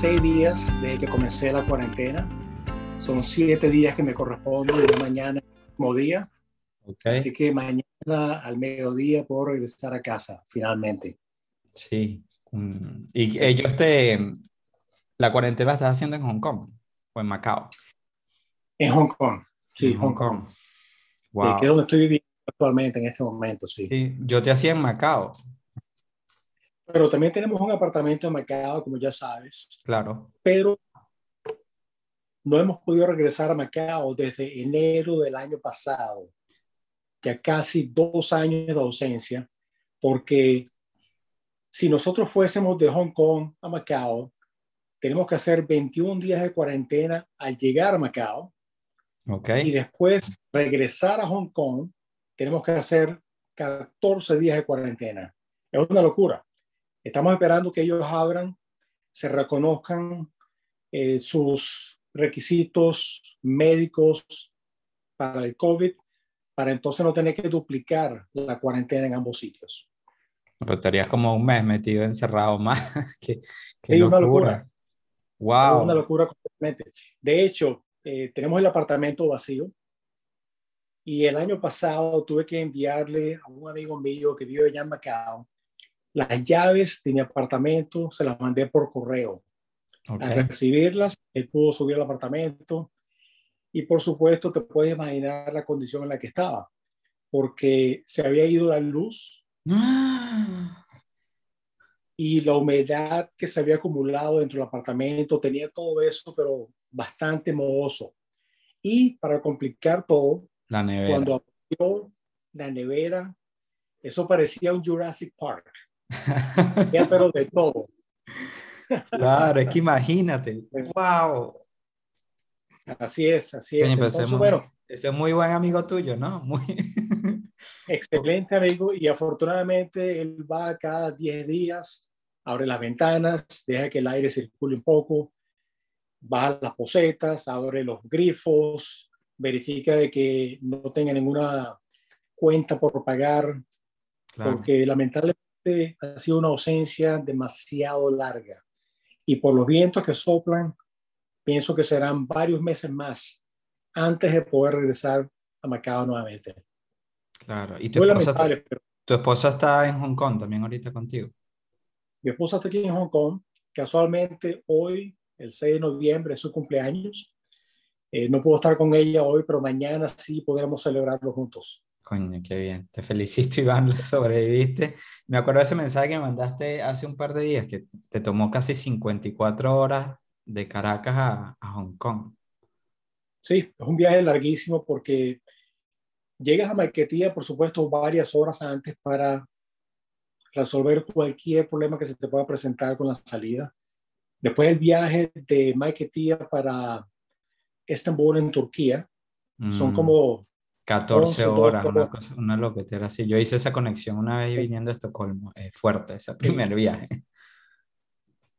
seis días desde que comencé la cuarentena. Son siete días que me corresponden de mañana mismo día. Así que mañana al mediodía puedo regresar a casa, finalmente. Sí. ¿Y ellos te... ¿La cuarentena la estás haciendo en Hong Kong o en Macao? En Hong Kong, sí, Hong, Kong. Wow. Que es donde estoy viviendo actualmente en este momento, sí. sí. Yo te hacía en Macao. Pero también tenemos un apartamento en Macao, como ya sabes. Claro. Pero no hemos podido regresar a Macao desde enero del año pasado. Ya casi dos años de ausencia, porque si nosotros fuésemos de Hong Kong a Macao, tenemos que hacer 21 días de cuarentena al llegar a Macao. Okay. Y después regresar a Hong Kong, tenemos que hacer 14 días de cuarentena. Es una locura. Estamos esperando que ellos abran, se reconozcan eh, sus requisitos médicos para el COVID, para entonces no tener que duplicar la cuarentena en ambos sitios. Pero estarías como un mes metido encerrado más. que es una locura. Wow. Es una locura completamente. De hecho, eh, tenemos el apartamento vacío y el año pasado tuve que enviarle a un amigo mío que vive allá en Macao las llaves de mi apartamento se las mandé por correo. Al recibirlas, él pudo subir al apartamento y por supuesto te puedes imaginar la condición en la que estaba, porque se había ido la luz y la humedad que se había acumulado dentro del apartamento, tenía todo eso, pero bastante mohoso. Y para complicar todo, la nevera. cuando abrió la nevera, eso parecía un Jurassic Park pero de todo. Claro, es que imagínate. ¡Wow! Así es, así es. Entonces, ese, bueno, ese es muy buen amigo tuyo, ¿no? Muy... Excelente amigo y afortunadamente él va cada 10 días, abre las ventanas, deja que el aire circule un poco, baja las posetas, abre los grifos, verifica de que no tenga ninguna cuenta por pagar, porque lamentablemente ha sido una ausencia demasiado larga y por los vientos que soplan, pienso que serán varios meses más antes de poder regresar a Macao nuevamente. Claro, y tu esposa, está, tu esposa está en Hong Kong también ahorita contigo. Mi esposa está aquí en Hong Kong. Casualmente hoy, el 6 de noviembre, es su cumpleaños. Eh, no puedo estar con ella hoy, pero mañana sí podremos celebrarlo juntos. Coño, qué bien. Te felicito, Iván, sobreviviste. Me acuerdo de ese mensaje que me mandaste hace un par de días, que te tomó casi 54 horas de Caracas a, Hong Kong. Sí, es un viaje larguísimo porque llegas a Maiquetía, por supuesto, varias horas antes para resolver cualquier problema que se te pueda presentar con la salida. Después el viaje de Maiquetía para Estambul en Turquía, son mm. como 14 horas, una, cosa, una loquetera así. Yo hice esa conexión una vez viniendo a Estocolmo, es fuerte ese primer viaje.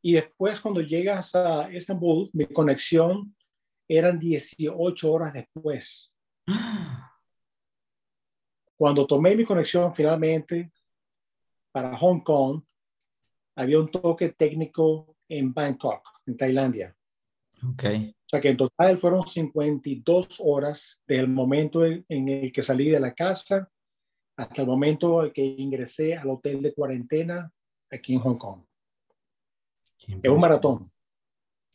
Y después cuando llegas a Estambul, mi conexión eran 18 horas después. Cuando tomé mi conexión finalmente para Hong Kong, había un toque técnico en Bangkok, en Tailandia. Okay. O sea que en total fueron 52 horas desde el momento en, el que salí de la casa hasta el momento en que ingresé al hotel de cuarentena aquí en Hong Kong. Es un maratón.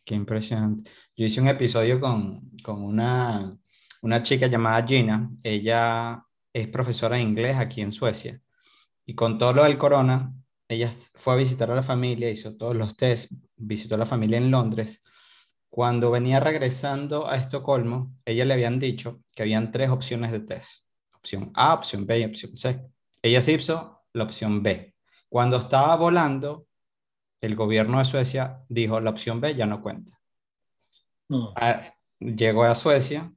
Qué impresionante. Yo hice un episodio con, con una, una chica llamada Gina. Ella es profesora de inglés aquí en Suecia. Y con todo lo del corona, ella fue a visitar a la familia, hizo todos los test, visitó a la familia en Londres cuando venía regresando a Estocolmo, ella le habían dicho que habían tres opciones de test. Opción A, opción B y opción C. Ella se hizo la opción B. Cuando estaba volando, el gobierno de Suecia dijo la opción B ya no cuenta. Ah, llegó a Suecia.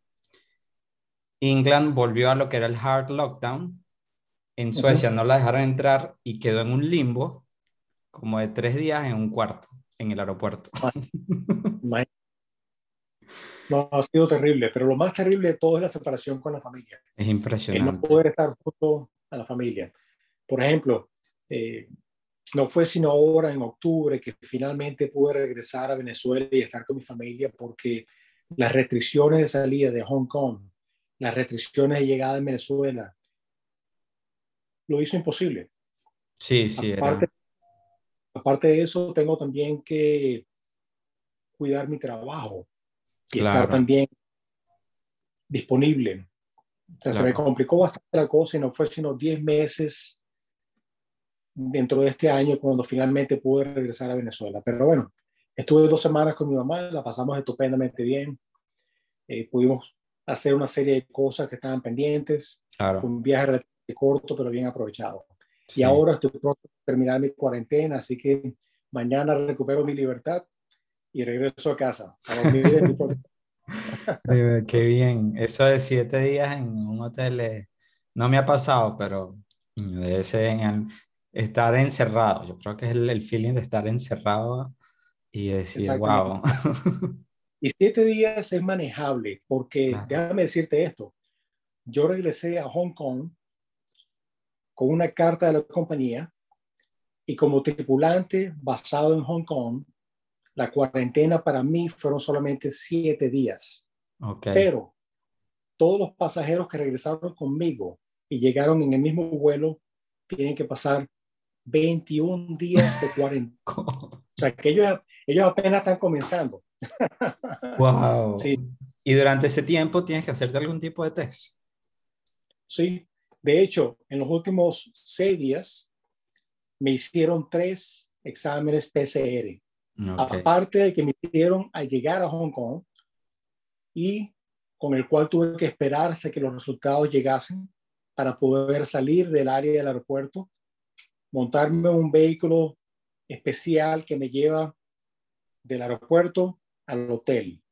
England volvió a lo que era el hard lockdown. En Suecia no la dejaron entrar y quedó en un limbo como de tres días en un cuarto en el aeropuerto. No, ha sido terrible, pero lo más terrible de todo es la separación con la familia. Es impresionante. El no poder estar junto a la familia. Por ejemplo, eh, no fue sino ahora en octubre que finalmente pude regresar a Venezuela y estar con mi familia porque las restricciones de salida de Hong Kong, las restricciones de llegada en Venezuela, lo hizo imposible. Sí, sí. Aparte, aparte de eso, tengo también que cuidar mi trabajo y estar también disponible. O sea, se me complicó bastante la cosa y no fue sino 10 meses dentro de este año cuando finalmente pude regresar a Venezuela. Pero bueno, estuve dos semanas con mi mamá, la pasamos estupendamente bien. Eh, pudimos hacer una serie de cosas que estaban pendientes. Fue un viaje corto, pero bien aprovechado. Y ahora estoy pronto a terminar mi cuarentena, así que mañana recupero mi libertad y regreso a casa a dormir en mi Qué bien. Eso de siete días en un hotel eh, no me ha pasado, pero debe ser en estar encerrado. Yo creo que es el, feeling de estar encerrado y decir, wow. Y siete días es manejable, porque déjame decirte esto. Yo regresé a Hong Kong con una carta de la compañía y como tripulante basado en Hong Kong, la cuarentena para mí fueron solamente siete días. Pero todos los pasajeros que regresaron conmigo y llegaron en el mismo vuelo tienen que pasar 21 días de cuarentena. o sea, que ellos, ellos apenas están comenzando. wow. Sí. Y durante ese tiempo tienes que hacerte algún tipo de test. Sí, de hecho, en los últimos seis días me hicieron tres exámenes PCR. Aparte de que me hicieron al llegar a Hong Kong y con el cual tuve que esperar hasta que los resultados llegasen para poder salir del área del aeropuerto, montarme un vehículo especial que me lleva del aeropuerto al hotel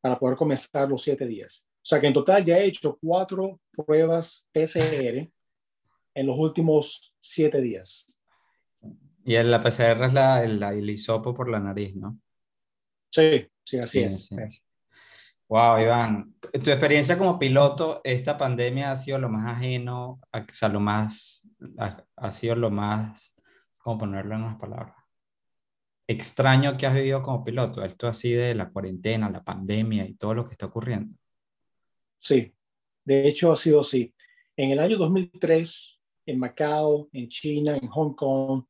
para poder comenzar los siete días. O sea que en total ya he hecho cuatro pruebas PCR en los últimos siete días. Y la PCR es la, el, hisopo por la nariz, ¿no? Sí, sí, así es. Wow, Iván, tu experiencia como piloto, esta pandemia ha sido lo más ajeno, o sea, lo más, ha, sido lo más, ¿cómo ponerlo en unas palabras? Extraño que has vivido como piloto, esto así de la cuarentena, la pandemia y todo lo que está ocurriendo. Sí, de hecho ha sido así. En el año 2003, en Macao, en China, en Hong Kong,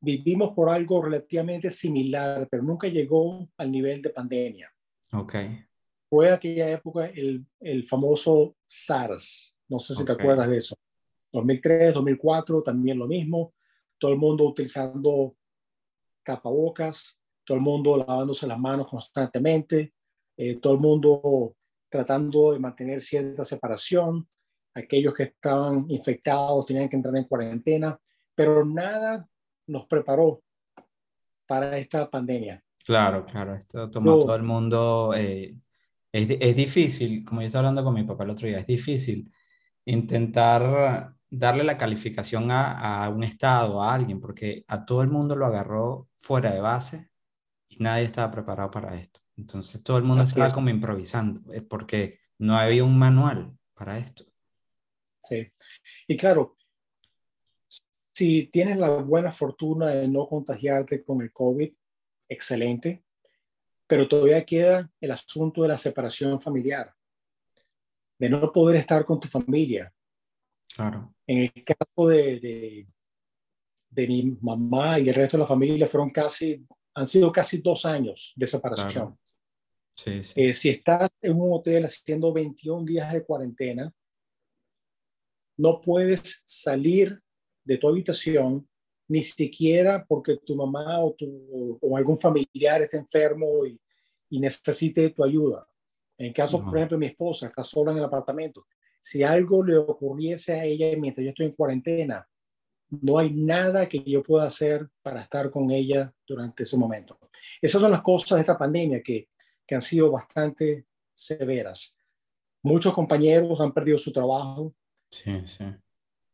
vivimos por algo relativamente similar, pero nunca llegó al nivel de pandemia. Ok. Fue aquella época el, el famoso SARS. No sé si te acuerdas de eso. 2003, 2004, también lo mismo. Todo el mundo utilizando tapabocas, todo el mundo lavándose las manos constantemente, eh, todo el mundo tratando de mantener cierta separación. Aquellos que estaban infectados tenían que entrar en cuarentena, pero nada nos preparó para esta pandemia. Claro, claro, esto tomó todo el mundo. Eh, es, es, difícil, como yo estaba hablando con mi papá el otro día, es difícil intentar darle la calificación a, a, un estado, a alguien, porque a todo el mundo lo agarró fuera de base y nadie estaba preparado para esto. Entonces todo el mundo estaba como improvisando, es porque no había un manual para esto. Sí, y claro, si tienes la buena fortuna de no contagiarte con el COVID, excelente, pero todavía queda el asunto de la separación familiar, de no poder estar con tu familia. Claro. En el caso de, de, de mi mamá y el resto de la familia fueron casi, han sido casi dos años de separación. Eh, si estás en un hotel haciendo 21 días de cuarentena, no puedes salir de tu habitación ni siquiera porque tu mamá o, tu, o algún familiar está enfermo y, y, necesite tu ayuda. En caso, por ejemplo, mi esposa está sola en el apartamento. Si algo le ocurriese a ella mientras yo estoy en cuarentena, no hay nada que yo pueda hacer para estar con ella durante ese momento. Esas son las cosas de esta pandemia que que han sido bastante severas. Muchos compañeros han perdido su trabajo. Sí, sí.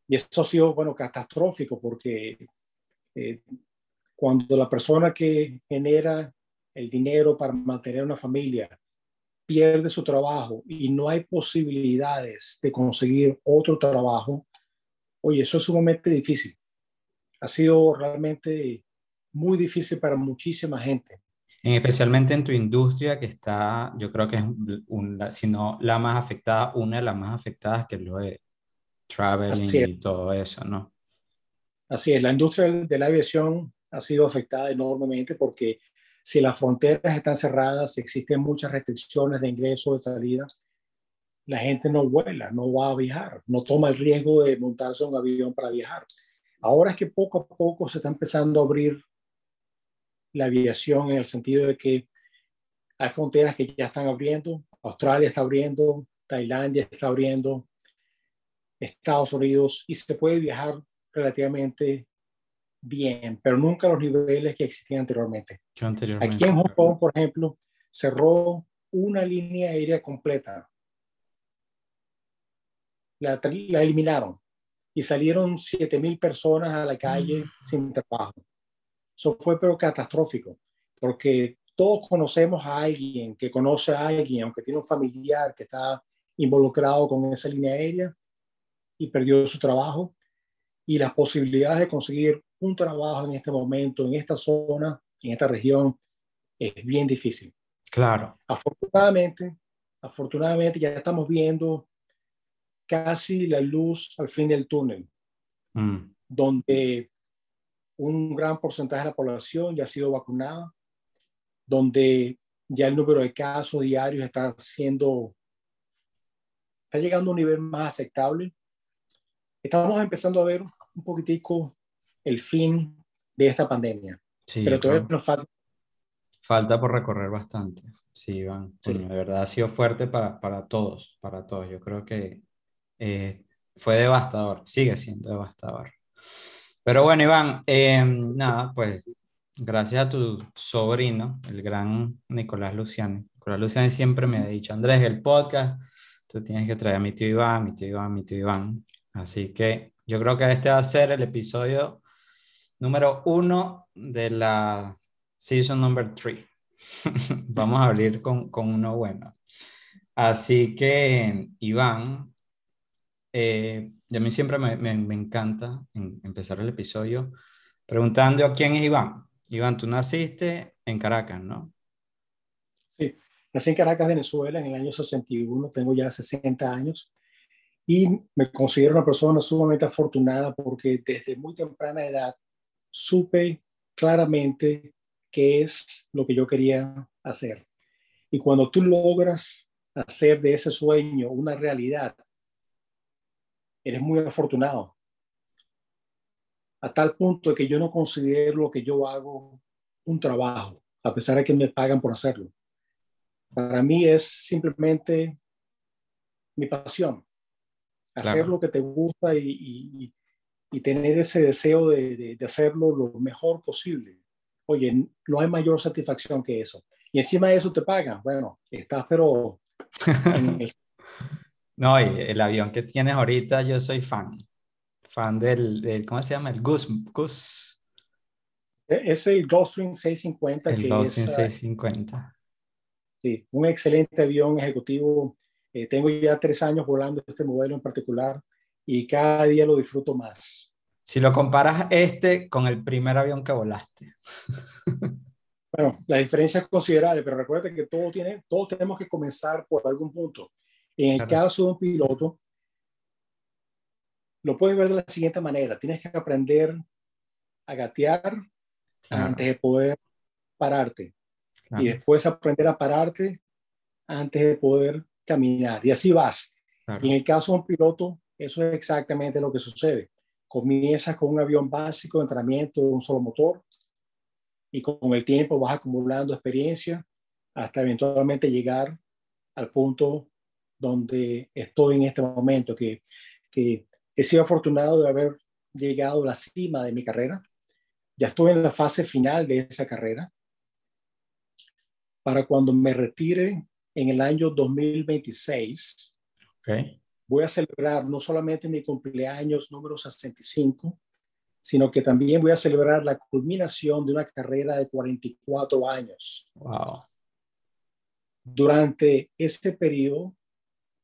Y eso ha sido, bueno, catastrófico porque eh, cuando la persona que genera el dinero para mantener una familia pierde su trabajo y no hay posibilidades de conseguir otro trabajo, oye, eso es sumamente difícil. ha sido realmente muy difícil para muchísima gente. especialmente en tu industria, que está, yo creo que es, una, si no la más afectada, una de las más afectadas, que es lo de traveling y todo eso, ¿no? Así es, la industria de la aviación ha sido afectada enormemente porque si las fronteras están cerradas, existen muchas restricciones de ingreso, de salida, la gente no vuela, no va a viajar, no toma el riesgo de montarse un avión para viajar. Ahora es que poco a poco se está empezando a abrir la aviación en el sentido de que hay fronteras que ya están abriendo, Australia está abriendo, Tailandia está abriendo, Estados Unidos, y se puede viajar relativamente bien, pero nunca a los niveles que existían anteriormente. anteriormente. Aquí en Hong Kong, por ejemplo, cerró una línea aérea completa. La, la eliminaron y salieron 7.000 personas a la calle mm. sin trabajo. Eso fue pero catastrófico, porque todos conocemos a alguien que conoce a alguien, aunque tiene un familiar que está involucrado con esa línea aérea y perdió su trabajo. Y las posibilidades de conseguir un trabajo en este momento, en esta zona, en esta región, es bien difícil. Claro. Afortunadamente, afortunadamente ya estamos viendo casi la luz al fin del túnel, mm. donde un gran porcentaje de la población ya ha sido vacunada, donde ya el número de casos diarios está siendo, está llegando a un nivel más aceptable. Estamos empezando a ver un poquitico el fin de esta pandemia, pero todavía nos falta. Falta por recorrer bastante. Sí, Iván. de verdad ha sido fuerte para, para todos, para todos. Yo creo que eh, fue devastador, sigue siendo devastador. Pero bueno, Iván, em, nada, pues gracias a tu sobrino, el gran Nicolás Luciani. Nicolás Luciani siempre me ha dicho, Andrés, el podcast, tú tienes que traer a mi tío Iván, mi tío Iván, mi tío Iván. Así que yo creo que este va a ser el episodio número uno de la season number three. Vamos a abrir con, con uno bueno. Así que, Iván, eh, a mí siempre me, me, encanta empezar el episodio preguntando quién es Iván. Iván, tú naciste en Caracas, ¿no? Sí, nací en Caracas, Venezuela, en el año 61, tengo ya 60 años y me considero una persona sumamente afortunada porque desde muy temprana edad supe claramente qué es lo que yo quería hacer. Y cuando tú logras hacer de ese sueño una realidad, eres muy afortunado. A tal punto que yo no considero lo que yo hago un trabajo, a pesar de que me pagan por hacerlo. Para mí es simplemente mi pasión. Hacer lo que te gusta y, tener ese deseo de, hacerlo lo mejor posible. Oye, no hay mayor satisfacción que eso. Y encima de eso te pagan. Bueno, estás pero el no, y el avión que tienes ahorita, yo soy fan. Fan del, ¿cómo se llama? El Gus. Gus. E, es el Gulfstream 650. El Gulfstream 650. Ah, sí, un excelente avión ejecutivo. Eh, tengo ya tres años volando este modelo en particular y cada día lo disfruto más. Si lo comparas este con el primer avión que volaste. bueno, la diferencia es considerable, pero recuerda que todo tiene, todos tenemos que comenzar por algún punto. En el caso de un piloto, lo puedes ver de la siguiente manera. Tienes que aprender a gatear antes de poder pararte. Y después aprender a pararte antes de poder caminar. Y así vas. Y en el caso de un piloto, eso es exactamente lo que sucede. Comienzas con un avión básico de entrenamiento de un solo motor y con el tiempo vas acumulando experiencia hasta eventualmente llegar al punto donde estoy en este momento, que, que he sido afortunado de haber llegado a la cima de mi carrera. Ya estoy en la fase final de esa carrera. Para cuando me retire en el año 2026, okay. voy a celebrar no solamente mi cumpleaños número 65, sino que también voy a celebrar la culminación de una carrera de 44 años. Wow. Durante este periodo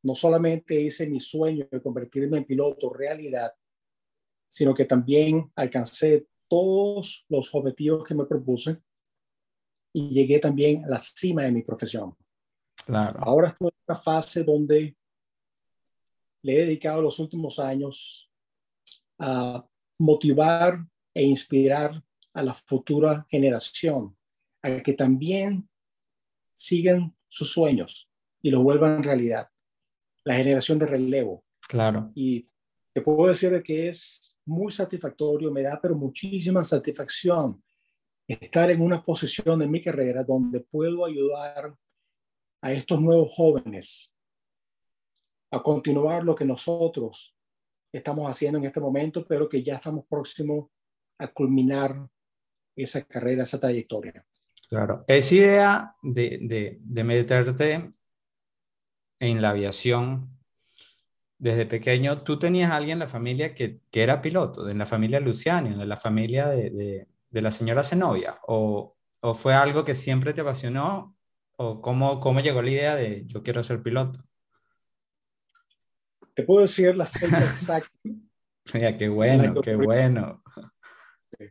no solamente hice mi sueño de convertirme en piloto realidad, sino que también alcancé todos los objetivos que me propuse y llegué también a la cima de mi profesión. Claro. Ahora estoy en una fase donde le he dedicado los últimos años a motivar e inspirar a la futura generación a que también sigan sus sueños y los vuelvan realidad. La generación de relevo. Claro. Y te puedo decir que es muy satisfactorio, me da pero muchísima satisfacción estar en una posición en mi carrera donde puedo ayudar a estos nuevos jóvenes a continuar lo que nosotros estamos haciendo en este momento, pero que ya estamos próximos a culminar esa carrera, esa trayectoria. Claro, esa idea de, de, de meterte en la aviación desde pequeño, ¿tú tenías alguien en la familia que, que era piloto, de la familia Luciano, de la familia de, de, de la señora Zenobia? ¿O, ¿O, fue algo que siempre te apasionó? ¿O cómo, cómo llegó la idea de yo quiero ser piloto? Te puedo decir la fecha exacta. Mira, qué bueno, qué bueno.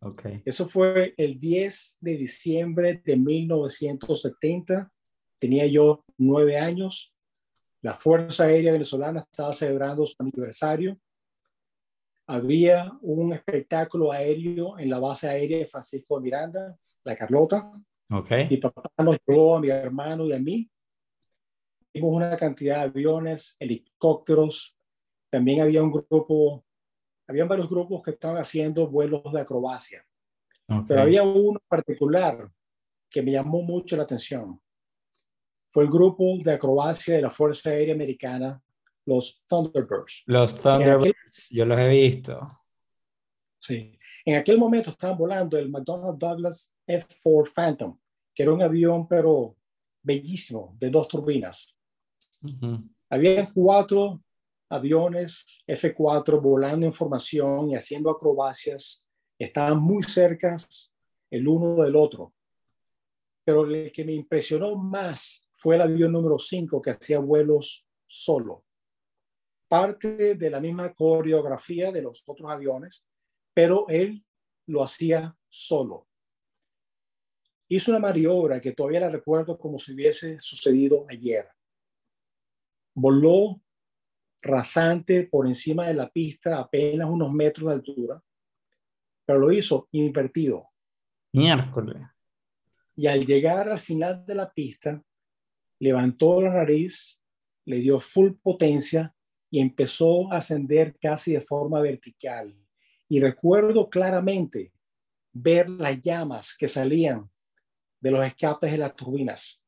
Okay. Eso fue el 10 de diciembre de 1970. Tenía yo nueve años. La Fuerza Aérea Venezolana estaba celebrando su aniversario. Había un espectáculo aéreo en la base aérea de Francisco de Miranda, la Carlota. Okay. Mi papá nos llevó a mi hermano y a mí. Vimos una cantidad de aviones, helicópteros. También había un grupo habían varios grupos que estaban haciendo vuelos de acrobacia, okay. pero había uno particular que me llamó mucho la atención. Fue el grupo de acrobacia de la Fuerza Aérea Americana, los Thunderbirds. Los Thunderbirds, aquel, yo los he visto. Sí, en aquel momento estaban volando el McDonnell Douglas F-4 Phantom, que era un avión pero bellísimo, de dos turbinas. Uh -huh. Había cuatro aviones F4 volando en formación y haciendo acrobacias estaban muy cerca el uno del otro. Pero el que me impresionó más fue el avión número 5 que hacía vuelos solo. Parte de la misma coreografía de los otros aviones, pero él lo hacía solo. Hizo una maniobra que todavía la recuerdo como si hubiese sucedido ayer. Voló rasante por encima de la pista, apenas unos metros de altura, pero lo hizo invertido. Miércoles. Y al llegar al final de la pista, levantó la nariz, le dio full potencia y empezó a ascender casi de forma vertical. Y recuerdo claramente ver las llamas que salían de los escapes de las turbinas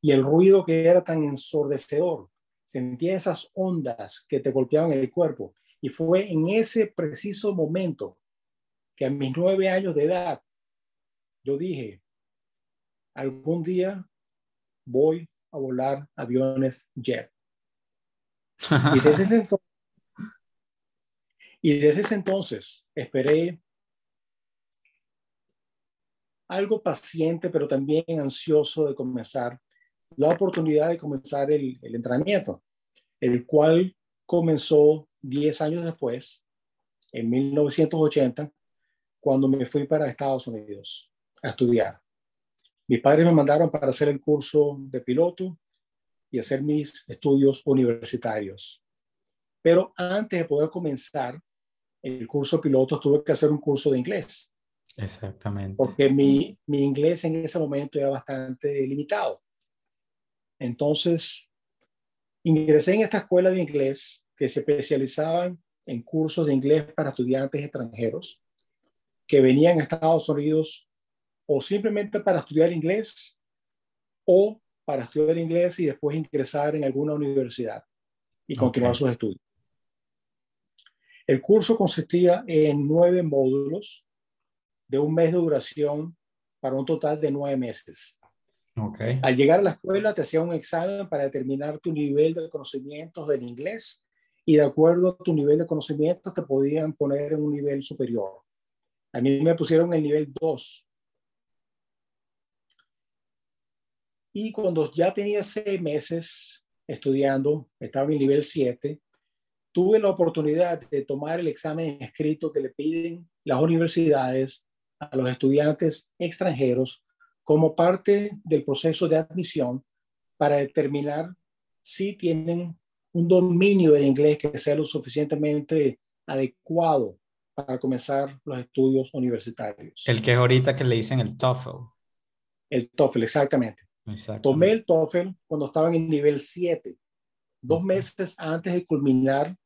y el ruido que era tan ensordecedor sentía esas ondas que te golpeaban el cuerpo. Y fue en ese preciso momento que a mis nueve años de edad, yo dije, algún día voy a volar aviones jet. Y desde y desde ese entonces esperé algo paciente, pero también ansioso de comenzar la oportunidad de comenzar el, entrenamiento, el cual comenzó 10 años después, en 1980, cuando me fui para Estados Unidos a estudiar. Mis padres me mandaron para hacer el curso de piloto y hacer mis estudios universitarios. Pero antes de poder comenzar el curso piloto, tuve que hacer un curso de inglés. Exactamente. Porque mi, mi inglés en ese momento era bastante limitado. Entonces, ingresé en esta escuela de inglés que se especializaban en cursos de inglés para estudiantes extranjeros que venían a Estados Unidos o simplemente para estudiar inglés o para estudiar inglés y después ingresar en alguna universidad y continuar okay. sus estudios. El curso consistía en nueve módulos de un mes de duración para un total de nueve meses. Okay. Al llegar a la escuela te hacían un examen para determinar tu nivel de conocimientos del inglés y de acuerdo a tu nivel de conocimientos te podían poner en un nivel superior. A mí me pusieron el nivel 2. Y cuando ya tenía seis meses estudiando, estaba en el nivel 7, tuve la oportunidad de tomar el examen escrito que le piden las universidades a los estudiantes extranjeros como parte del proceso de admisión para determinar si tienen un dominio del inglés que sea lo suficientemente adecuado para comenzar los estudios universitarios. El que es ahorita que le dicen el TOEFL. El TOEFL, exactamente. Tomé el TOEFL cuando estaba en el nivel 7, dos meses antes de culminar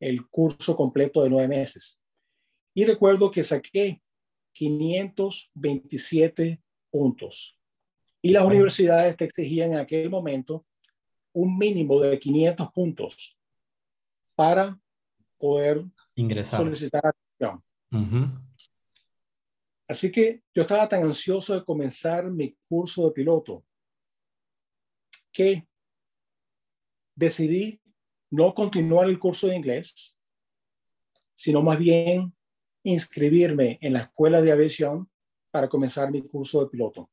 el curso completo de nueve meses. Y recuerdo que saqué 527 puntos. Y las universidades te exigían en aquel momento un mínimo de 500 puntos para poder ingresar. Solicitar atención. Así que yo estaba tan ansioso de comenzar mi curso de piloto que decidí no continuar el curso de inglés, sino más bien inscribirme en la escuela de aviación para comenzar mi curso de piloto.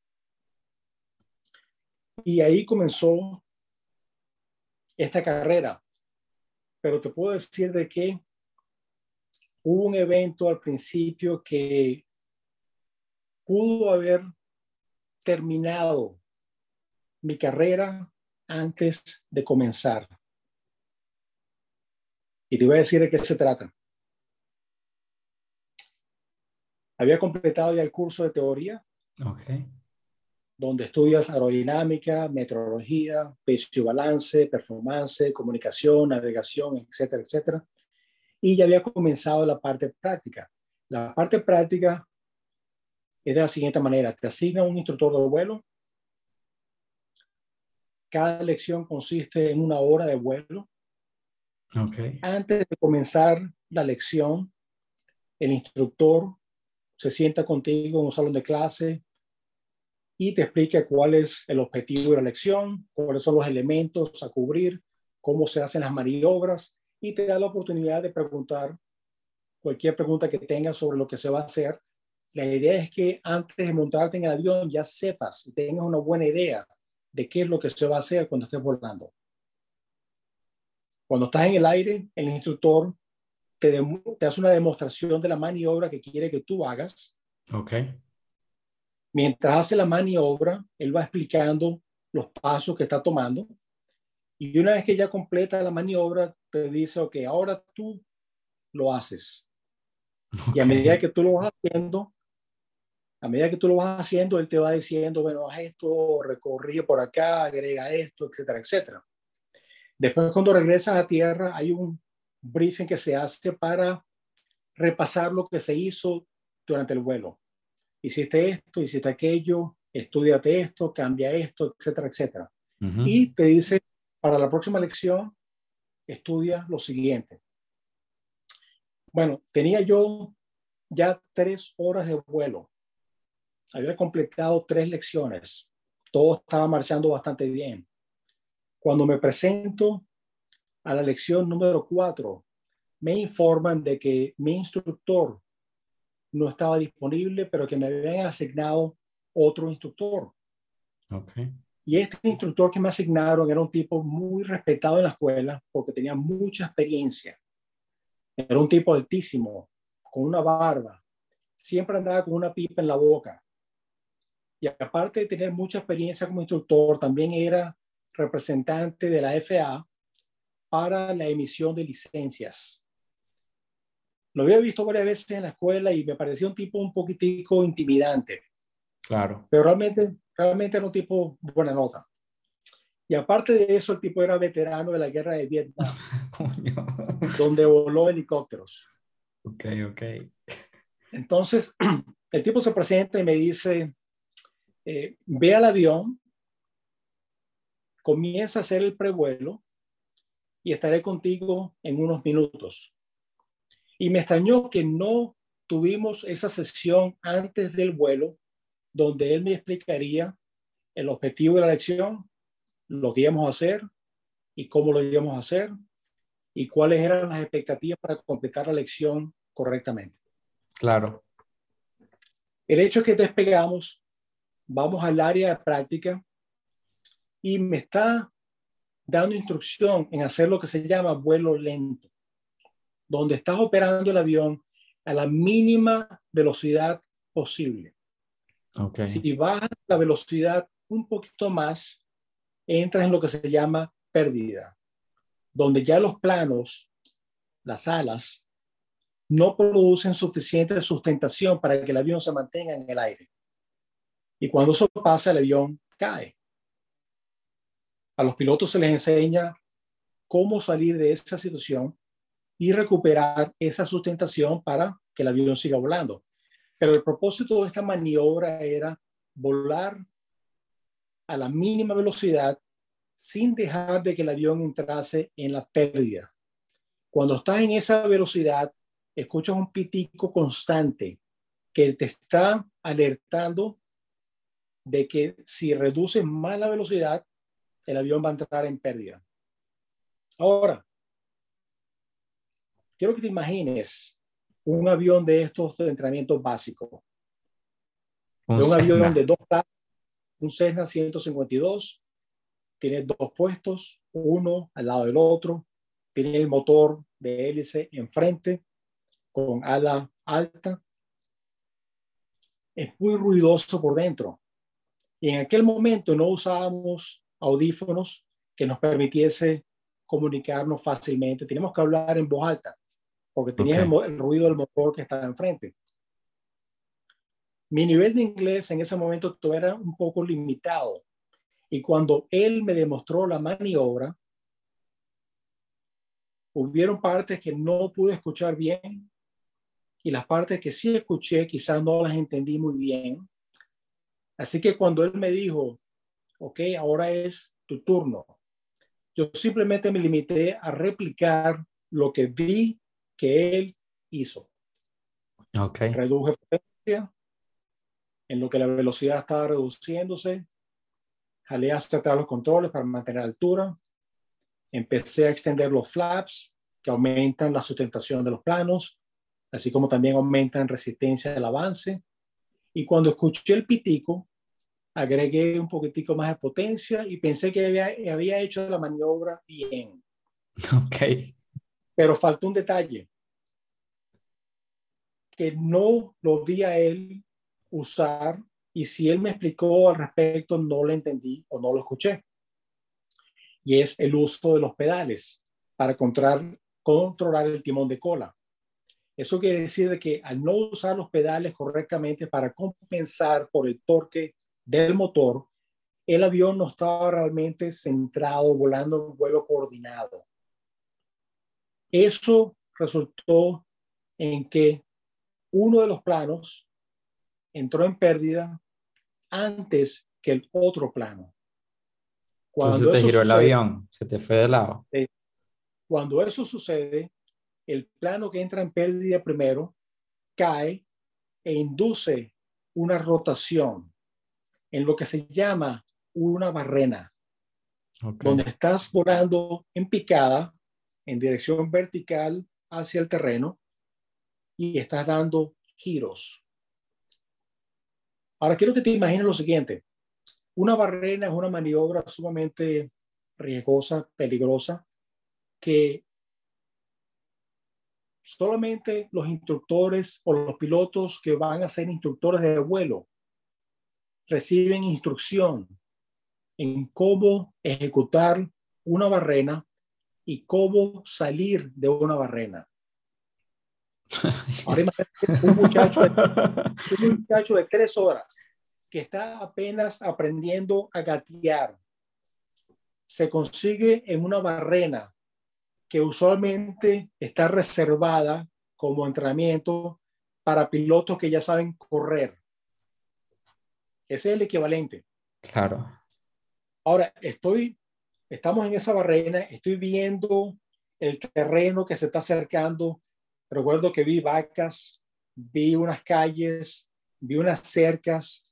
Y ahí comenzó esta carrera. Pero te puedo decir de que hubo un evento al principio que pudo haber terminado mi carrera antes de comenzar. Y te voy a decir de qué se trata. Había completado ya el curso de teoría, donde estudias aerodinámica, meteorología, peso balance, performance, comunicación, navegación, etcétera, etcétera y ya había comenzado la parte práctica. La parte práctica es de la siguiente manera. Te asigna un instructor de vuelo. Cada lección consiste en una hora de vuelo. Okay. Antes de comenzar la lección, el instructor se sienta contigo en un salón de clase y te explica cuál es el objetivo de la lección, cuáles son los elementos a cubrir, cómo se hacen las maniobras y te da la oportunidad de preguntar cualquier pregunta que tengas sobre lo que se va a hacer. La idea es que antes de montarte en el avión ya sepas y tengas una buena idea de qué es lo que se va a hacer cuando estés volando. Cuando estás en el aire, el instructor te, te hace una demostración de la maniobra que quiere que tú hagas. Ok. Mientras hace la maniobra, él va explicando los pasos que está tomando y una vez que ya completa la maniobra, te dice, ok, ahora tú lo haces. Y a medida que tú lo vas haciendo, a medida que tú lo vas haciendo, él te va diciendo, bueno, haz esto, recorrí por acá, agrega esto, etcétera, etcétera. Después, cuando regresas a tierra, hay un briefing que se hace para repasar lo que se hizo durante el vuelo. Hiciste esto, hiciste aquello, estudiate esto, cambia esto, etcétera, etcétera. Y te dice para la próxima lección, estudia lo siguiente. Bueno, tenía yo ya tres horas de vuelo. Había completado tres lecciones. Todo estaba marchando bastante bien. Cuando me presento a la lección número cuatro, me informan de que mi instructor no estaba disponible, pero que me habían asignado otro instructor. Okay. Y este instructor que me asignaron era un tipo muy respetado en la escuela porque tenía mucha experiencia. Era un tipo altísimo, con una barba. Siempre andaba con una pipa en la boca. Y aparte de tener mucha experiencia como instructor, también era representante de la FAA para la emisión de licencias. Lo había visto varias veces en la escuela y me parecía un tipo un poquitico intimidante. Claro. Pero realmente Realmente era un tipo buena nota. Y aparte de eso, el tipo era veterano de la guerra de Vietnam, donde voló helicópteros. Ok, ok. Entonces, el tipo se presenta y me dice, eh, ve al avión, comienza a hacer el prevuelo y estaré contigo en unos minutos. Y me extrañó que no tuvimos esa sesión antes del vuelo donde él me explicaría el objetivo de la lección, lo que íbamos a hacer y cómo lo íbamos a hacer y cuáles eran las expectativas para completar la lección correctamente. Claro. El hecho es que despegamos, vamos al área de práctica y me está dando instrucción en hacer lo que se llama vuelo lento, donde estás operando el avión a la mínima velocidad posible. Okay. Si bajas la velocidad un poquito más, entras en lo que se llama pérdida, donde ya los planos, las alas, no producen suficiente sustentación para que el avión se mantenga en el aire. Y cuando eso pasa, el avión cae. A los pilotos se les enseña cómo salir de esa situación y recuperar esa sustentación para que el avión siga volando. Pero el propósito de esta maniobra era volar a la mínima velocidad sin dejar de que el avión entrase en la pérdida. Cuando estás en esa velocidad, escuchas un pitico constante que te está alertando de que si reduces más la velocidad, el avión va a entrar en pérdida. Ahora, quiero que te imagines un avión de estos de entrenamiento básico. Un, un avión de dos un Cessna 152, tiene dos puestos, uno al lado del otro, tiene el motor de hélice enfrente con ala alta. Es muy ruidoso por dentro. Y en aquel momento no usábamos audífonos que nos permitiese comunicarnos fácilmente. Teníamos que hablar en voz alta porque tenía el, el, ruido del motor que estaba enfrente. Mi nivel de inglés en ese momento todo era un poco limitado. Y cuando él me demostró la maniobra, hubieron partes que no pude escuchar bien y las partes que sí escuché quizás no las entendí muy bien. Así que cuando él me dijo, ok, ahora es tu turno, yo simplemente me limité a replicar lo que vi que él hizo. Okay. Reduje potencia, en lo que la velocidad estaba reduciéndose, jalé hacia atrás los controles para mantener altura, empecé a extender los flaps que aumentan la sustentación de los planos, así como también aumentan resistencia del avance. Y cuando escuché el pitico, agregué un poquitico más de potencia y pensé que había, había hecho la maniobra bien. Ok. Pero faltó un detalle, que no lo vi a él usar y si él me explicó al respecto no lo entendí o no lo escuché. Y es el uso de los pedales para controlar, controlar el timón de cola. Eso quiere decir de que al no usar los pedales correctamente para compensar por el torque del motor, el avión no estaba realmente centrado, volando en un vuelo coordinado. Eso resultó en que uno de los planos entró en pérdida antes que el otro plano. Cuando Entonces te giró sucede, el avión, se te fue de lado. Cuando eso sucede, el plano que entra en pérdida primero cae e induce una rotación en lo que se llama una barrena, okay. donde estás volando en picada en dirección vertical hacia el terreno y estás dando giros. Ahora quiero que te imagines lo siguiente. Una barrena es una maniobra sumamente riesgosa, peligrosa, que solamente los instructores o los pilotos que van a ser instructores de vuelo reciben instrucción en cómo ejecutar una barrena y cómo salir de una barrena. Ahora imagínate un muchacho, de, un muchacho de tres horas que está apenas aprendiendo a gatear. Se consigue en una barrena que usualmente está reservada como entrenamiento para pilotos que ya saben correr. Ese es el equivalente. Claro. Ahora, estoy, estamos en esa barrena, estoy viendo el terreno que se está acercando Recuerdo que vi vacas, vi unas calles, vi unas cercas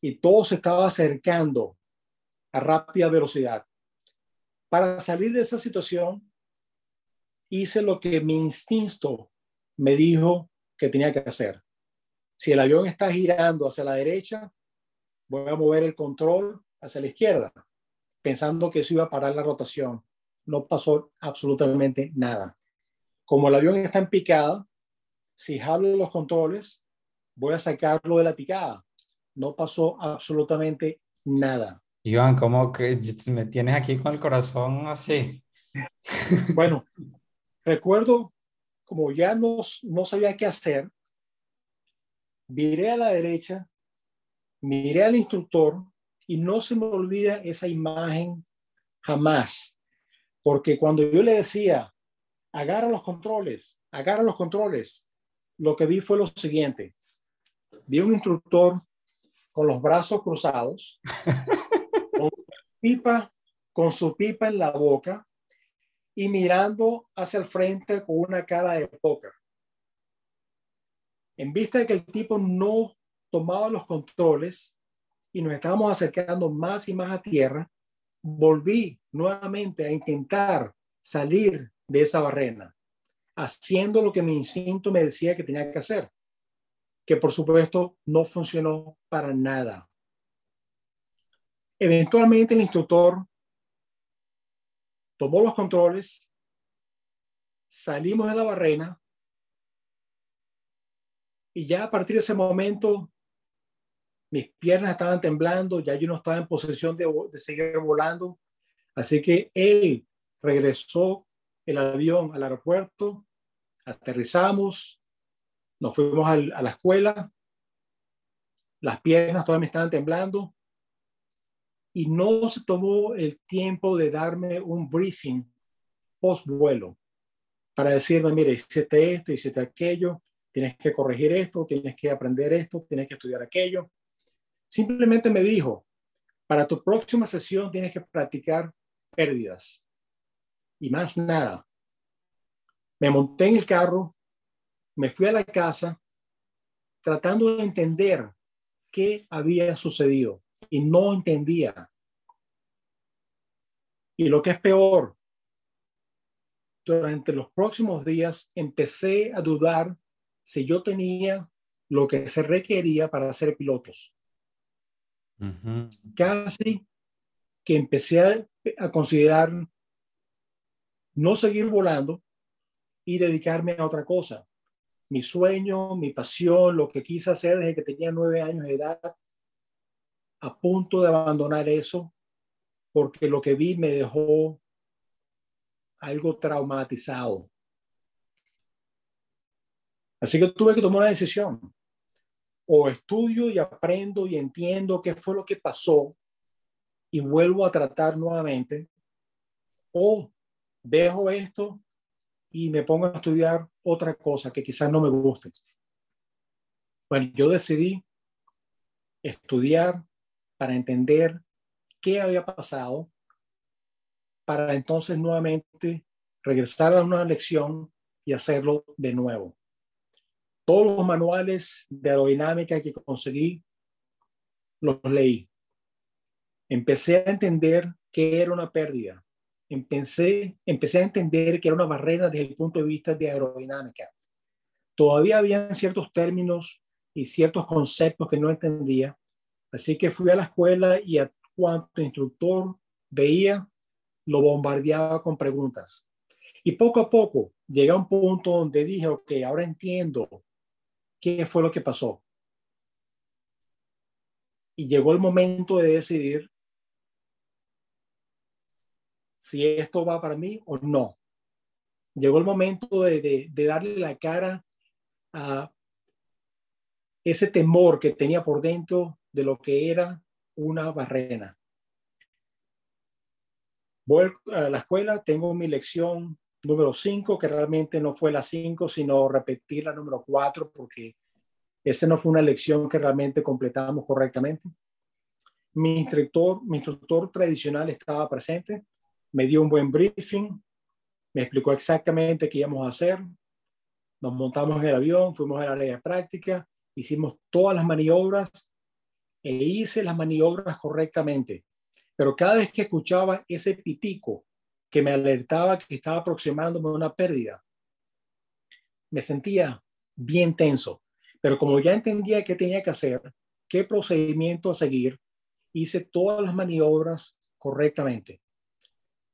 y todo se estaba acercando a rápida velocidad. Para salir de esa situación, hice lo que mi instinto me dijo que tenía que hacer. Si el avión está girando hacia la derecha, voy a mover el control hacia la izquierda, pensando que eso iba a parar la rotación. No pasó absolutamente nada. Como el avión está en picada, si jalo los controles, voy a sacarlo de la picada. No pasó absolutamente nada. Iván, ¿cómo que me tienes aquí con el corazón así? Bueno, recuerdo, como ya no, no sabía qué hacer, viré a la derecha, miré al instructor y no se me olvida esa imagen jamás. Porque cuando yo le decía, agarra los controles, agarra los controles, lo que vi fue lo siguiente. Vi un instructor con los brazos cruzados, con, pipa, con su pipa en la boca y mirando hacia el frente con una cara de póker. En vista de que el tipo no tomaba los controles y nos estábamos acercando más y más a tierra, volví nuevamente a intentar salir de esa barrena, haciendo lo que mi instinto me decía que tenía que hacer, que por supuesto no funcionó para nada. Eventualmente el instructor tomó los controles, salimos de la barrena y ya a partir de ese momento mis piernas estaban temblando, ya yo no estaba en posesión de, seguir volando. Así que él regresó el avión al aeropuerto, aterrizamos, nos fuimos a la escuela, las piernas todavía me estaban temblando y no se tomó el tiempo de darme un briefing post vuelo para decirme, mire, hiciste esto, hiciste aquello, tienes que corregir esto, tienes que aprender esto, tienes que estudiar aquello. Simplemente me dijo, para tu próxima sesión tienes que practicar pérdidas y más nada. Me monté en el carro, me fui a la casa tratando de entender qué había sucedido y no entendía. Y lo que es peor, durante los próximos días empecé a dudar si yo tenía lo que se requería para ser pilotos. Casi que empecé a, considerar no seguir volando y dedicarme a otra cosa. Mi sueño, mi pasión, lo que quise hacer desde que tenía nueve años de edad, a punto de abandonar eso porque lo que vi me dejó algo traumatizado. Así que tuve que tomar una decisión o estudio y aprendo y entiendo qué fue lo que pasó y vuelvo a tratar nuevamente, o dejo esto y me pongo a estudiar otra cosa que quizás no me guste. Bueno, yo decidí estudiar para entender qué había pasado, para entonces nuevamente regresar a una lección y hacerlo de nuevo todos los manuales de aerodinámica que conseguí, los leí. Empecé a entender que era una pérdida. Empecé, empecé a entender que era una barrera desde el punto de vista de aerodinámica. Todavía había ciertos términos y ciertos conceptos que no entendía. Así que fui a la escuela y a cuanto instructor veía, lo bombardeaba con preguntas. Y poco a poco llegué a un punto donde dije, ok, ahora entiendo qué fue lo que pasó. Y llegó el momento de decidir si esto va para mí o no. Llegó el momento de, darle la cara a ese temor que tenía por dentro de lo que era una barrena. Voy a la escuela, tengo mi lección número 5, que realmente no fue la 5, sino repetir la número 4, porque esa no fue una lección que realmente completamos correctamente. Mi instructor, mi instructor tradicional estaba presente, me dio un buen briefing, me explicó exactamente qué íbamos a hacer. Nos montamos en el avión, fuimos al área de práctica, hicimos todas las maniobras e hice las maniobras correctamente. Pero cada vez que escuchaba ese pitico que me alertaba que estaba aproximándome a una pérdida. Me sentía bien tenso, pero como ya entendía qué tenía que hacer, qué procedimiento a seguir, hice todas las maniobras correctamente.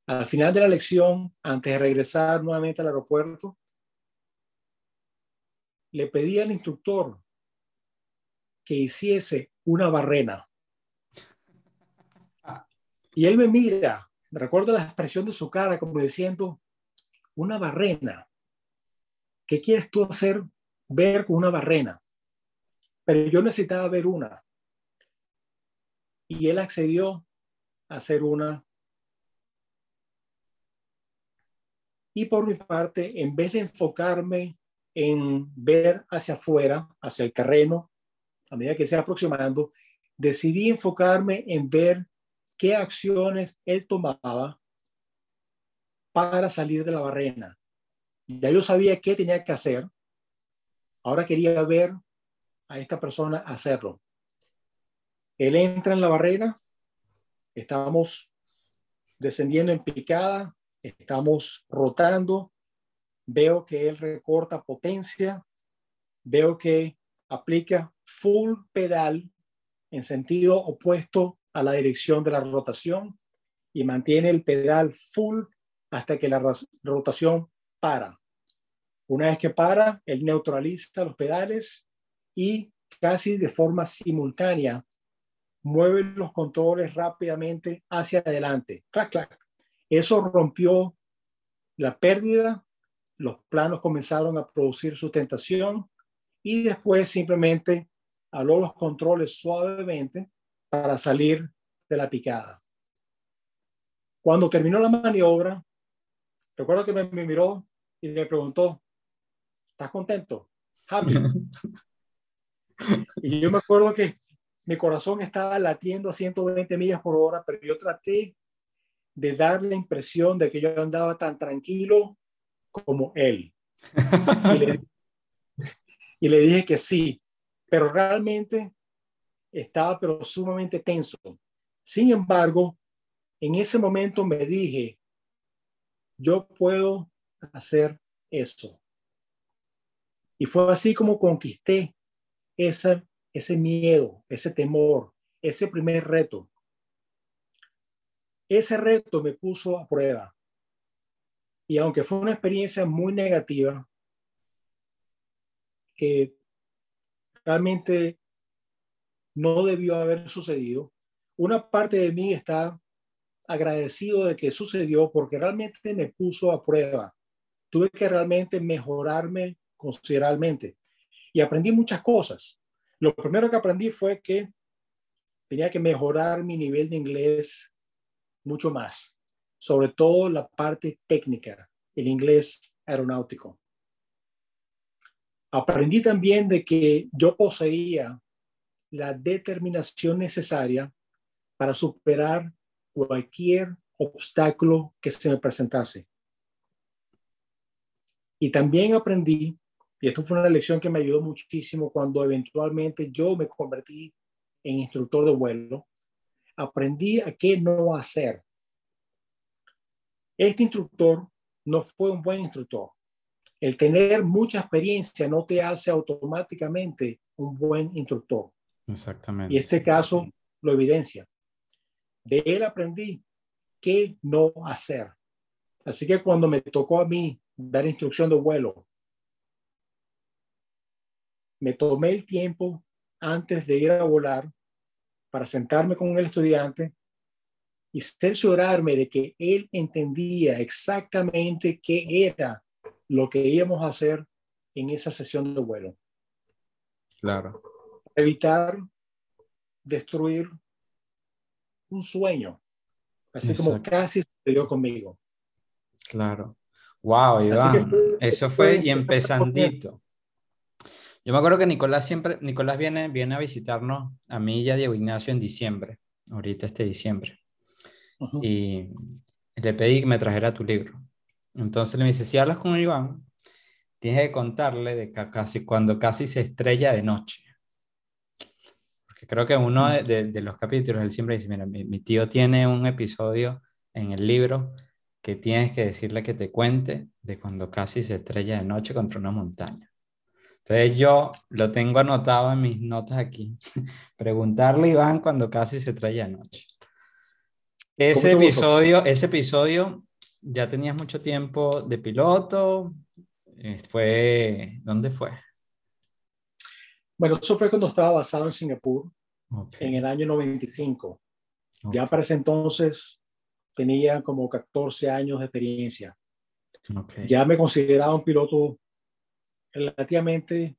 Al final de la lección, antes de regresar nuevamente al aeropuerto, le pedí al instructor que hiciese una barrena. Y él me mira, recuerdo la expresión de su cara como diciendo, una barrena. ¿Qué quieres tú hacer ver con una barrena? Pero yo necesitaba ver una. Y él accedió a hacer una. Y por mi parte, en vez de enfocarme en ver hacia afuera, hacia el terreno, a medida que se aproximando, decidí enfocarme en ver qué acciones él tomaba para salir de la barrena. Ya yo sabía qué tenía que hacer. Ahora quería ver a esta persona hacerlo. Él entra en la barrera, estamos descendiendo en picada, estamos rotando, veo que él recorta potencia, veo que aplica full pedal en sentido opuesto a la dirección de la rotación y mantiene el pedal full hasta que la rotación para. Una vez que para, él neutraliza los pedales y casi de forma simultánea mueve los controles rápidamente hacia adelante. Clac, clac. Eso rompió la pérdida, los planos comenzaron a producir sustentación y después simplemente aló los controles suavemente para salir de la picada. Cuando terminó la maniobra, recuerdo que me, miró y me preguntó, ¿estás contento? Happy. y yo me acuerdo que mi corazón estaba latiendo a 120 millas por hora, pero yo traté de dar la impresión de que yo andaba tan tranquilo como él. Y le, y le dije que sí, pero realmente estaba pero sumamente tenso. Sin embargo, en ese momento me dije, yo puedo hacer eso. Y fue así como conquisté ese, ese miedo, ese temor, ese primer reto. Ese reto me puso a prueba. Y aunque fue una experiencia muy negativa, que realmente no debió haber sucedido, una parte de mí está agradecido de que sucedió porque realmente me puso a prueba. Tuve que realmente mejorarme considerablemente y aprendí muchas cosas. Lo primero que aprendí fue que tenía que mejorar mi nivel de inglés mucho más, sobre todo la parte técnica, el inglés aeronáutico. Aprendí también de que yo poseía la determinación necesaria para superar cualquier obstáculo que se me presentase. Y también aprendí, y esto fue una lección que me ayudó muchísimo cuando eventualmente yo me convertí en instructor de vuelo, aprendí a qué no hacer. Este instructor no fue un buen instructor. El tener mucha experiencia no te hace automáticamente un buen instructor. Exactamente. Y este caso lo evidencia. De él aprendí qué no hacer. Así que cuando me tocó a mí dar instrucción de vuelo, me tomé el tiempo antes de ir a volar para sentarme con el estudiante y cerciorarme de que él entendía exactamente qué era lo que íbamos a hacer en esa sesión de vuelo. Claro. Evitar destruir un sueño, así como casi sucedió conmigo. Claro. Wow, Iván, eso fue y empezandito. Yo me acuerdo que Nicolás siempre, Nicolás viene, viene a visitarnos a mí y a Diego Ignacio en diciembre, ahorita este diciembre. Y le pedí que me trajera tu libro. Entonces le dice, si hablas con Iván, tienes que contarle de casi, cuando casi se estrella de noche creo que uno de, los capítulos, él siempre dice, mira, mi, tío tiene un episodio en el libro que tienes que decirle que te cuente de cuando casi se estrella de noche contra una montaña. Entonces yo lo tengo anotado en mis notas aquí. Preguntarle a Iván cuando casi se estrella de noche. Ese episodio, ese episodio, ya tenías mucho tiempo de piloto. Eh, fue, ¿dónde fue? Bueno, eso fue cuando estaba basado en Singapur, en el año 95. Ya para ese entonces tenía como 14 años de experiencia. Ya me consideraba un piloto relativamente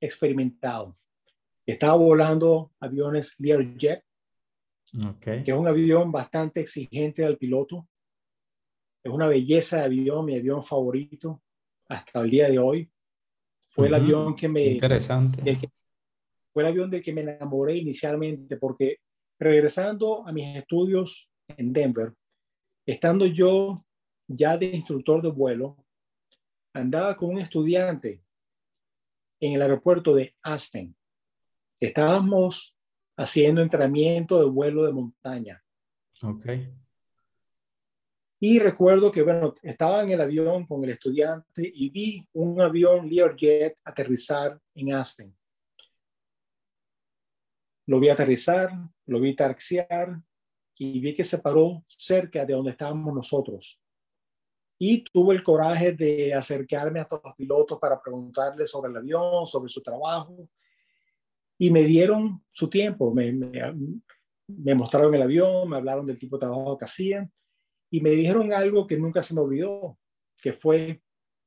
experimentado. Estaba volando aviones Learjet, que es un avión bastante exigente al piloto. Es una belleza de avión, mi avión favorito hasta el día de hoy. Fue el avión que me... Interesante. fue el avión del que me enamoré inicialmente porque regresando a mis estudios en Denver, estando yo ya de instructor de vuelo, andaba con un estudiante en el aeropuerto de Aspen. Estábamos haciendo entrenamiento de vuelo de montaña. Ok. Y recuerdo que, bueno, estaba en el avión con el estudiante y vi un avión Learjet aterrizar en Aspen. Lo vi aterrizar, lo vi taxiar y vi que se paró cerca de donde estábamos nosotros. Y tuve el coraje de acercarme a todos los pilotos para preguntarles sobre el avión, sobre su trabajo. Y me dieron su tiempo, me, me mostraron el avión, me hablaron del tipo de trabajo que hacían y me dijeron algo que nunca se me olvidó, que fue,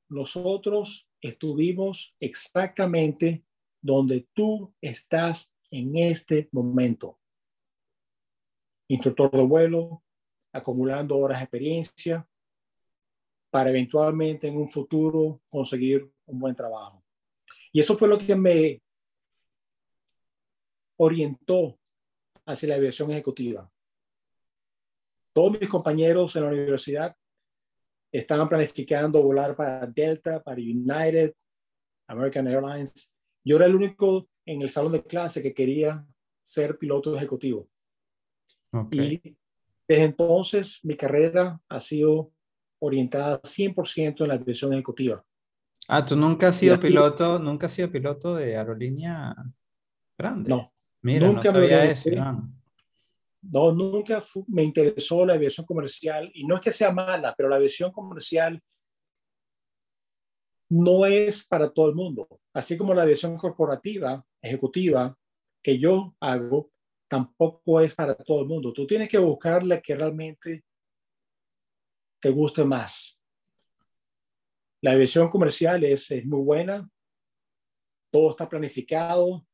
nosotros estuvimos exactamente donde tú estás en este momento. Instructor de vuelo, acumulando horas de experiencia para eventualmente en un futuro conseguir un buen trabajo. Y eso fue lo que me orientó hacia la aviación ejecutiva todos mis compañeros en la universidad estaban planificando volar para Delta, para United, American Airlines. Yo era el único en el salón de clase que quería ser piloto ejecutivo. Y desde entonces mi carrera ha sido orientada 100% en la aviación ejecutiva. Ah, tú nunca has sido piloto, nunca has sido piloto de aerolínea grande. No. Mira, nunca no sabía eso. No, nunca me interesó la aviación comercial y no es que sea mala, pero la aviación comercial no es para todo el mundo. Así como la aviación corporativa, ejecutiva, que yo hago, tampoco es para todo el mundo. Tú tienes que buscar la que realmente te guste más. La aviación comercial es, es muy buena, todo está planificado,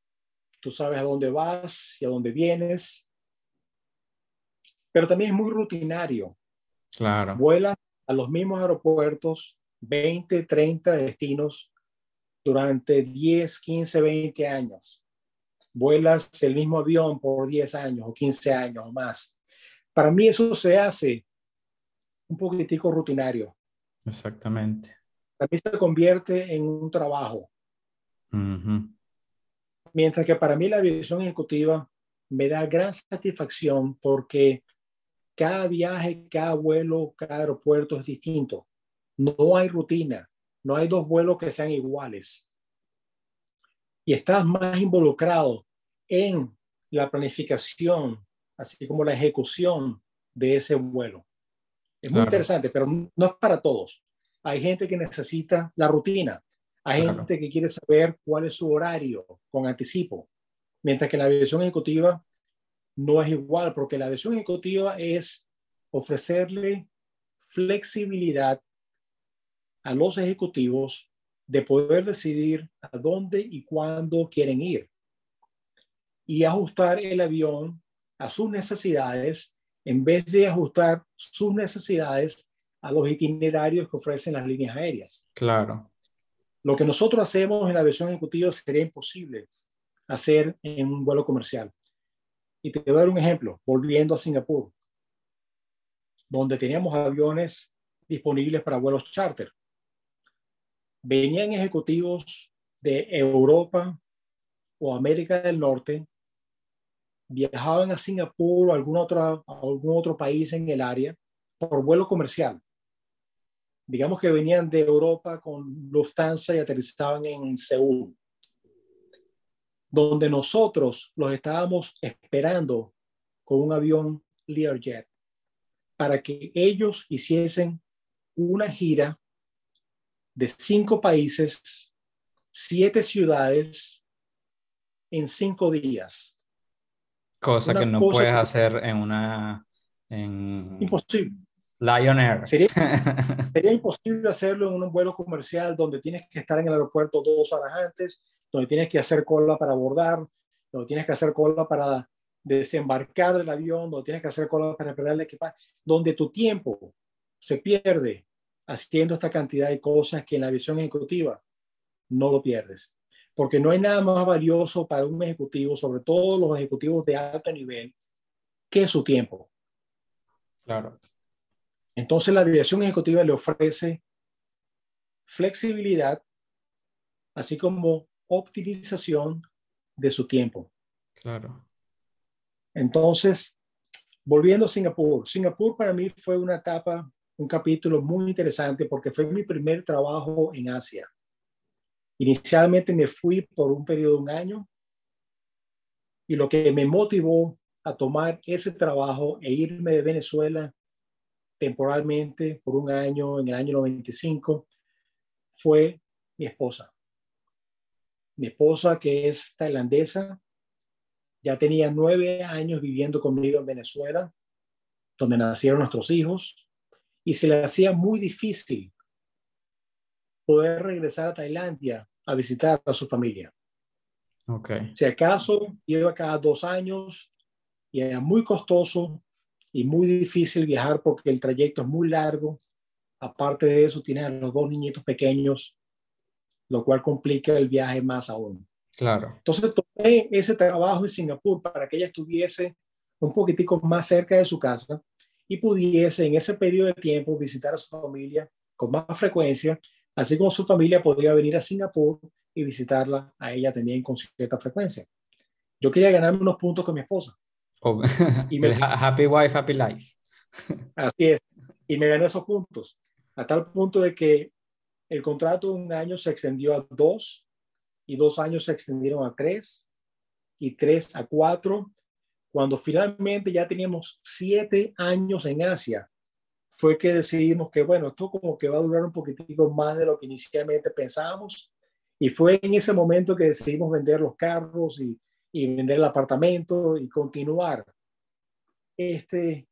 tú sabes a dónde vas y a dónde vienes, pero también es muy rutinario. Claro. Vuelas a los mismos aeropuertos, 20, 30 destinos durante 10, 15, 20 años. Vuelas el mismo avión por 10 años o 15 años o más. Para mí eso se hace un poquitico rutinario. Exactamente. Para mí se convierte en un trabajo. Mientras que para mí la aviación ejecutiva me da gran satisfacción porque cada viaje, cada vuelo, cada aeropuerto es distinto. No hay rutina, no hay dos vuelos que sean iguales. Y estás más involucrado en la planificación, así como la ejecución de ese vuelo. Es muy interesante, pero no es para todos. Hay gente que necesita la rutina. Hay gente que quiere saber cuál es su horario con anticipo. Mientras que la aviación ejecutiva no es igual, porque la versión ejecutiva es ofrecerle flexibilidad a los ejecutivos de poder decidir a dónde y cuándo quieren ir y ajustar el avión a sus necesidades en vez de ajustar sus necesidades a los itinerarios que ofrecen las líneas aéreas. Claro. Lo que nosotros hacemos en la versión ejecutiva sería imposible hacer en un vuelo comercial. Y te voy a dar un ejemplo, volviendo a Singapur, donde teníamos aviones disponibles para vuelos charter. Venían ejecutivos de Europa o América del Norte, viajaban a Singapur o algún otro, algún otro país en el área por vuelo comercial. Digamos que venían de Europa con Lufthansa y aterrizaban en Seúl donde nosotros los estábamos esperando con un avión Learjet para que ellos hiciesen una gira de cinco países, siete ciudades en cinco días. Cosa que no puedes hacer en una... En... Imposible. Lion Air. Sería, sería, imposible hacerlo en un vuelo comercial donde tienes que estar en el aeropuerto dos horas antes, donde tienes que hacer cola para abordar, donde tienes que hacer cola para desembarcar del avión, donde tienes que hacer cola para esperar el equipaje, donde tu tiempo se pierde haciendo esta cantidad de cosas que en la aviación ejecutiva no lo pierdes. Porque no hay nada más valioso para un ejecutivo, sobre todo los ejecutivos de alto nivel, que su tiempo. Claro. Entonces la aviación ejecutiva le ofrece flexibilidad, así como optimización de su tiempo. Claro. Entonces, volviendo a Singapur, Singapur para mí fue una etapa, un capítulo muy interesante porque fue mi primer trabajo en Asia. Inicialmente me fui por un periodo de un año y lo que me motivó a tomar ese trabajo e irme de Venezuela temporalmente por un año, en el año 95, fue mi esposa. Mi esposa, que es tailandesa, ya tenía nueve años viviendo conmigo en Venezuela, donde nacieron nuestros hijos, y se le hacía muy difícil poder regresar a Tailandia a visitar a su familia. Okay. Si acaso iba cada dos años y era muy costoso y muy difícil viajar porque el trayecto es muy largo. Aparte de eso, tiene a los dos niñitos pequeños, lo cual complica el viaje más aún. Claro. Entonces tomé ese trabajo en Singapur para que ella estuviese un poquitico más cerca de su casa y pudiese en ese periodo de tiempo visitar a su familia con más frecuencia, así como su familia podía venir a Singapur y visitarla a ella también con cierta frecuencia. Yo quería ganarme unos puntos con mi esposa. y me, happy wife, happy life. Así es. Y me gané esos puntos, a tal punto de que el contrato de un año se extendió a dos y dos años se extendieron a tres y tres a cuatro. Cuando finalmente ya teníamos siete años en Asia, fue que decidimos que, bueno, esto como que va a durar un poquitico más de lo que inicialmente pensábamos. Y fue en ese momento que decidimos vender los carros y y vender el apartamento y continuar este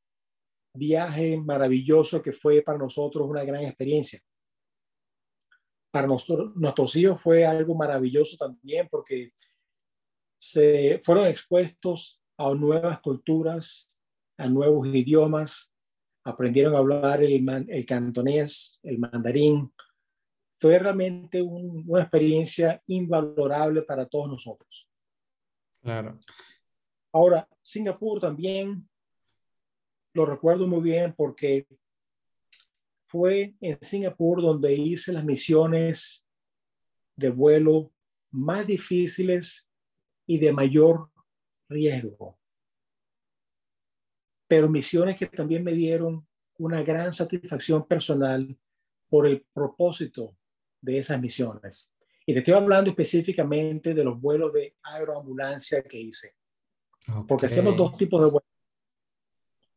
viaje maravilloso que fue para nosotros una gran experiencia. Para nosotros, nuestros hijos fue algo maravilloso también porque se fueron expuestos a nuevas culturas, a nuevos idiomas, aprendieron a hablar el, el cantonés, el mandarín. Fue realmente una experiencia invalorable para todos nosotros. Claro. Ahora, Singapur también lo recuerdo muy bien porque fue en Singapur donde hice las misiones de vuelo más difíciles y de mayor riesgo. Pero misiones que también me dieron una gran satisfacción personal por el propósito de esas misiones. Y te estoy hablando específicamente de los vuelos de aeroambulancia que hice. Porque hacíamos dos tipos de vuelos.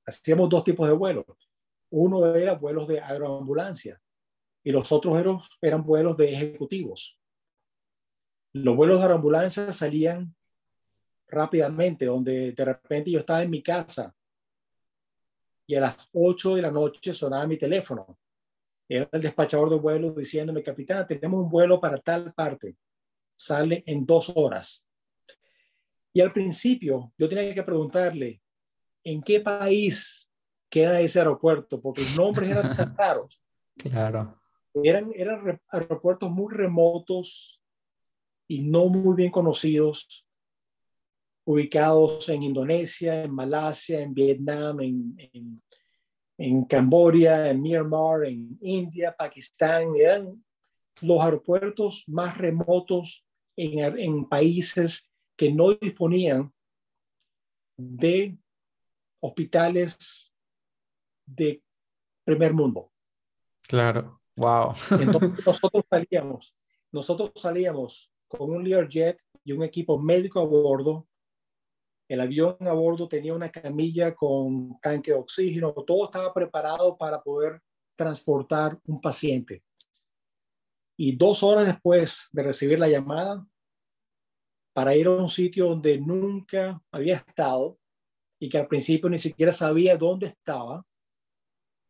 Hacíamos dos tipos de vuelos. Uno era vuelos de aeroambulancia y los otros eran, vuelos de ejecutivos. Los vuelos de aeroambulancia salían rápidamente, donde de repente yo estaba en mi casa y a las 8 de la noche sonaba mi teléfono era el despachador de vuelo diciéndome, capitán, tenemos un vuelo para tal parte, sale en dos horas. Y al principio yo tenía que preguntarle, ¿en qué país queda ese aeropuerto? Porque los nombres eran tan raros. Claro. Eran, eran aeropuertos muy remotos y no muy bien conocidos, ubicados en Indonesia, en Malasia, en Vietnam, en en Camboya, en Myanmar, en India, Pakistán, eran los aeropuertos más remotos en, en países que no disponían de hospitales de primer mundo. Claro, wow. Entonces nosotros salíamos, nosotros salíamos con un Learjet y un equipo médico a bordo el avión a bordo tenía una camilla con tanque de oxígeno, todo estaba preparado para poder transportar un paciente. Y dos horas después de recibir la llamada, para ir a un sitio donde nunca había estado y que al principio ni siquiera sabía dónde estaba.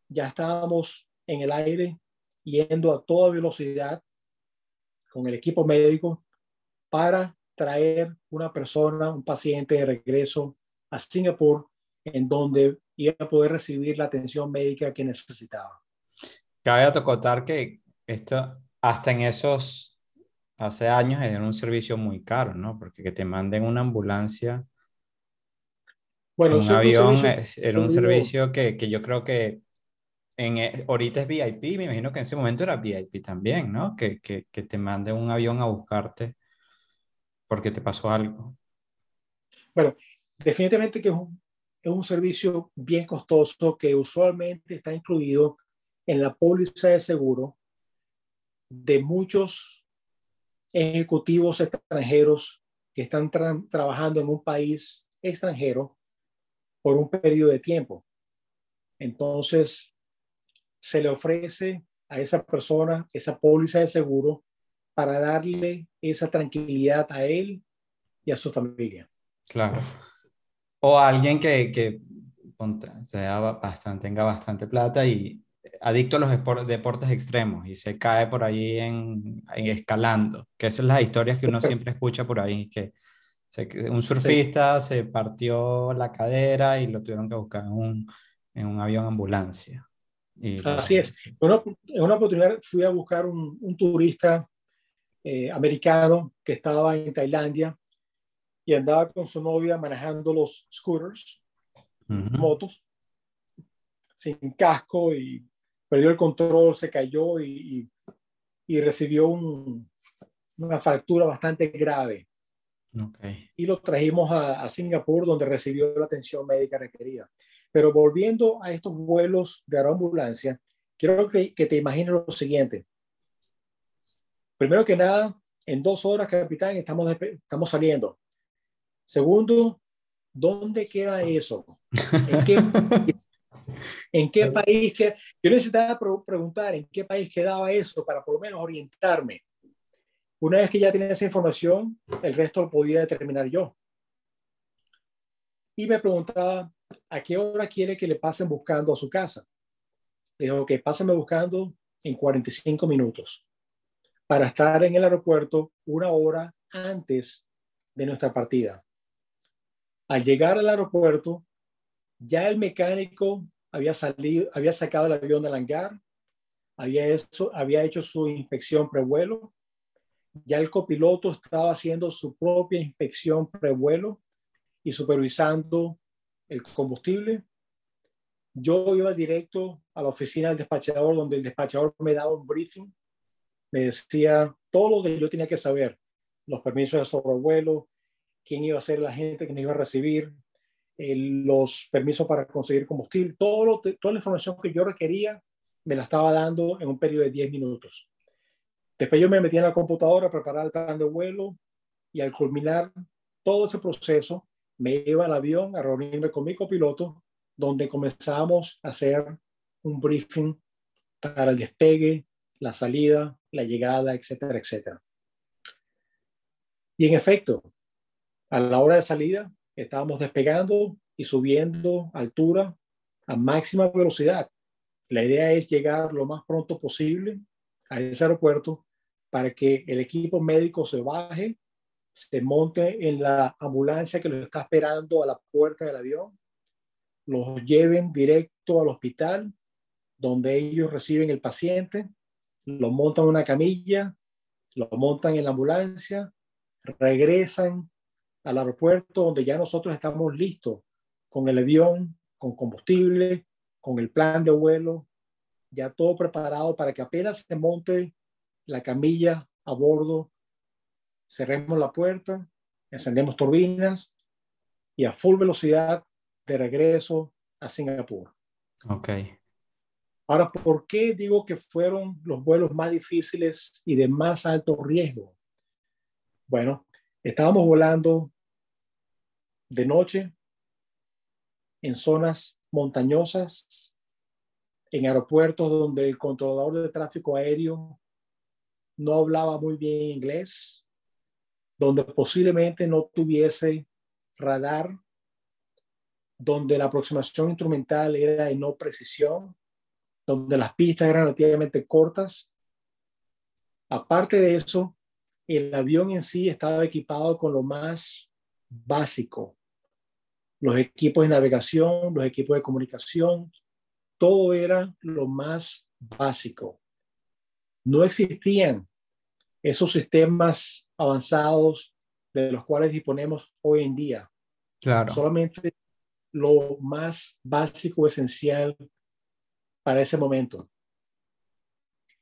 Ya estábamos en el aire yendo a toda velocidad con el equipo médico para traer una persona, un paciente de regreso a Singapur, en donde iba a poder recibir la atención médica que necesitaba. Cabe acotar que esto, hasta en esos, hace años, era un servicio muy caro, ¿no? Porque que te manden una ambulancia, bueno, un avión, era un servicio que, que yo creo que en, eh, ahorita es VIP, me imagino que en ese momento era VIP también, ¿no? Que, que, que te manden un avión a buscarte porque te pasó algo. Bueno, definitivamente que es un, es un servicio bien costoso que usualmente está incluido en la póliza de seguro de muchos ejecutivos extranjeros que están trabajando en un país extranjero por un periodo de tiempo. Entonces, se le ofrece a esa persona esa póliza de seguro para darle esa tranquilidad a él y a su familia. Claro. O a alguien que, que sea bastante, tenga bastante plata y adicto a los deportes extremos y se cae por ahí en, escalando, que esas son las historias que uno siempre escucha por ahí, que un surfista se partió la cadera y lo tuvieron que buscar en un, en un avión ambulancia. Así es. En una, oportunidad fui a buscar un, un turista eh, americano que estaba en Tailandia y andaba con su novia manejando los scooters, motos, sin casco y perdió el control, se cayó y, y, recibió una fractura bastante grave. Y lo trajimos a, a, Singapur, donde recibió la atención médica requerida. Pero volviendo a estos vuelos de aeroambulancia, quiero que, que te imagines lo siguiente. Primero que nada, en dos horas, capitán, estamos, estamos saliendo. Segundo, ¿dónde queda eso? ¿En qué, ¿En qué país que yo necesitaba preguntar en qué país quedaba eso para por lo menos orientarme? Una vez que ya tenía esa información, el resto lo podía determinar yo. Y me preguntaba, ¿a qué hora quiere que le pasen buscando a su casa? Le dijo, que pásenme buscando en 45 minutos para estar en el aeropuerto una hora antes de nuestra partida. Al llegar al aeropuerto, ya el mecánico había salido, había sacado el avión del hangar, había, hecho, había hecho su inspección prevuelo, ya el copiloto estaba haciendo su propia inspección prevuelo y supervisando el combustible. Yo iba directo a la oficina del despachador, donde el despachador me daba un briefing, me decía todo lo que yo tenía que saber, los permisos de sobrevuelo, quién iba a ser la gente que me iba a recibir, los permisos para conseguir combustible, todo toda la información que yo requería me la estaba dando en un periodo de 10 minutos. Después yo me metí en la computadora a preparar el plan de vuelo y al culminar todo ese proceso me iba al avión a reunirme con mi copiloto donde comenzamos a hacer un briefing para el despegue, la salida, la llegada, etcétera, etcétera. Y en efecto, a la hora de salida, estábamos despegando y subiendo altura a máxima velocidad. La idea es llegar lo más pronto posible a ese aeropuerto para que el equipo médico se baje, se monte en la ambulancia que los está esperando a la puerta del avión, los lleven directo al hospital donde ellos reciben el paciente, lo montan en una camilla, lo montan en la ambulancia, regresan al aeropuerto donde ya nosotros estamos listos con el avión, con combustible, con el plan de vuelo, ya todo preparado para que apenas se monte la camilla a bordo, cerremos la puerta, encendemos turbinas y a full velocidad de regreso a Singapur. Ok. Ahora, ¿por qué digo que fueron los vuelos más difíciles y de más alto riesgo? Bueno, estábamos volando de noche, en zonas montañosas, en aeropuertos donde el controlador de tráfico aéreo no hablaba muy bien inglés, donde posiblemente no tuviese radar, donde la aproximación instrumental era de no precisión, donde las pistas eran relativamente cortas. Aparte de eso, el avión en sí estaba equipado con lo más básico, los equipos de navegación, los equipos de comunicación, todo era lo más básico. No existían esos sistemas avanzados de los cuales disponemos hoy en día. Claro. Solamente lo más básico, esencial para ese momento.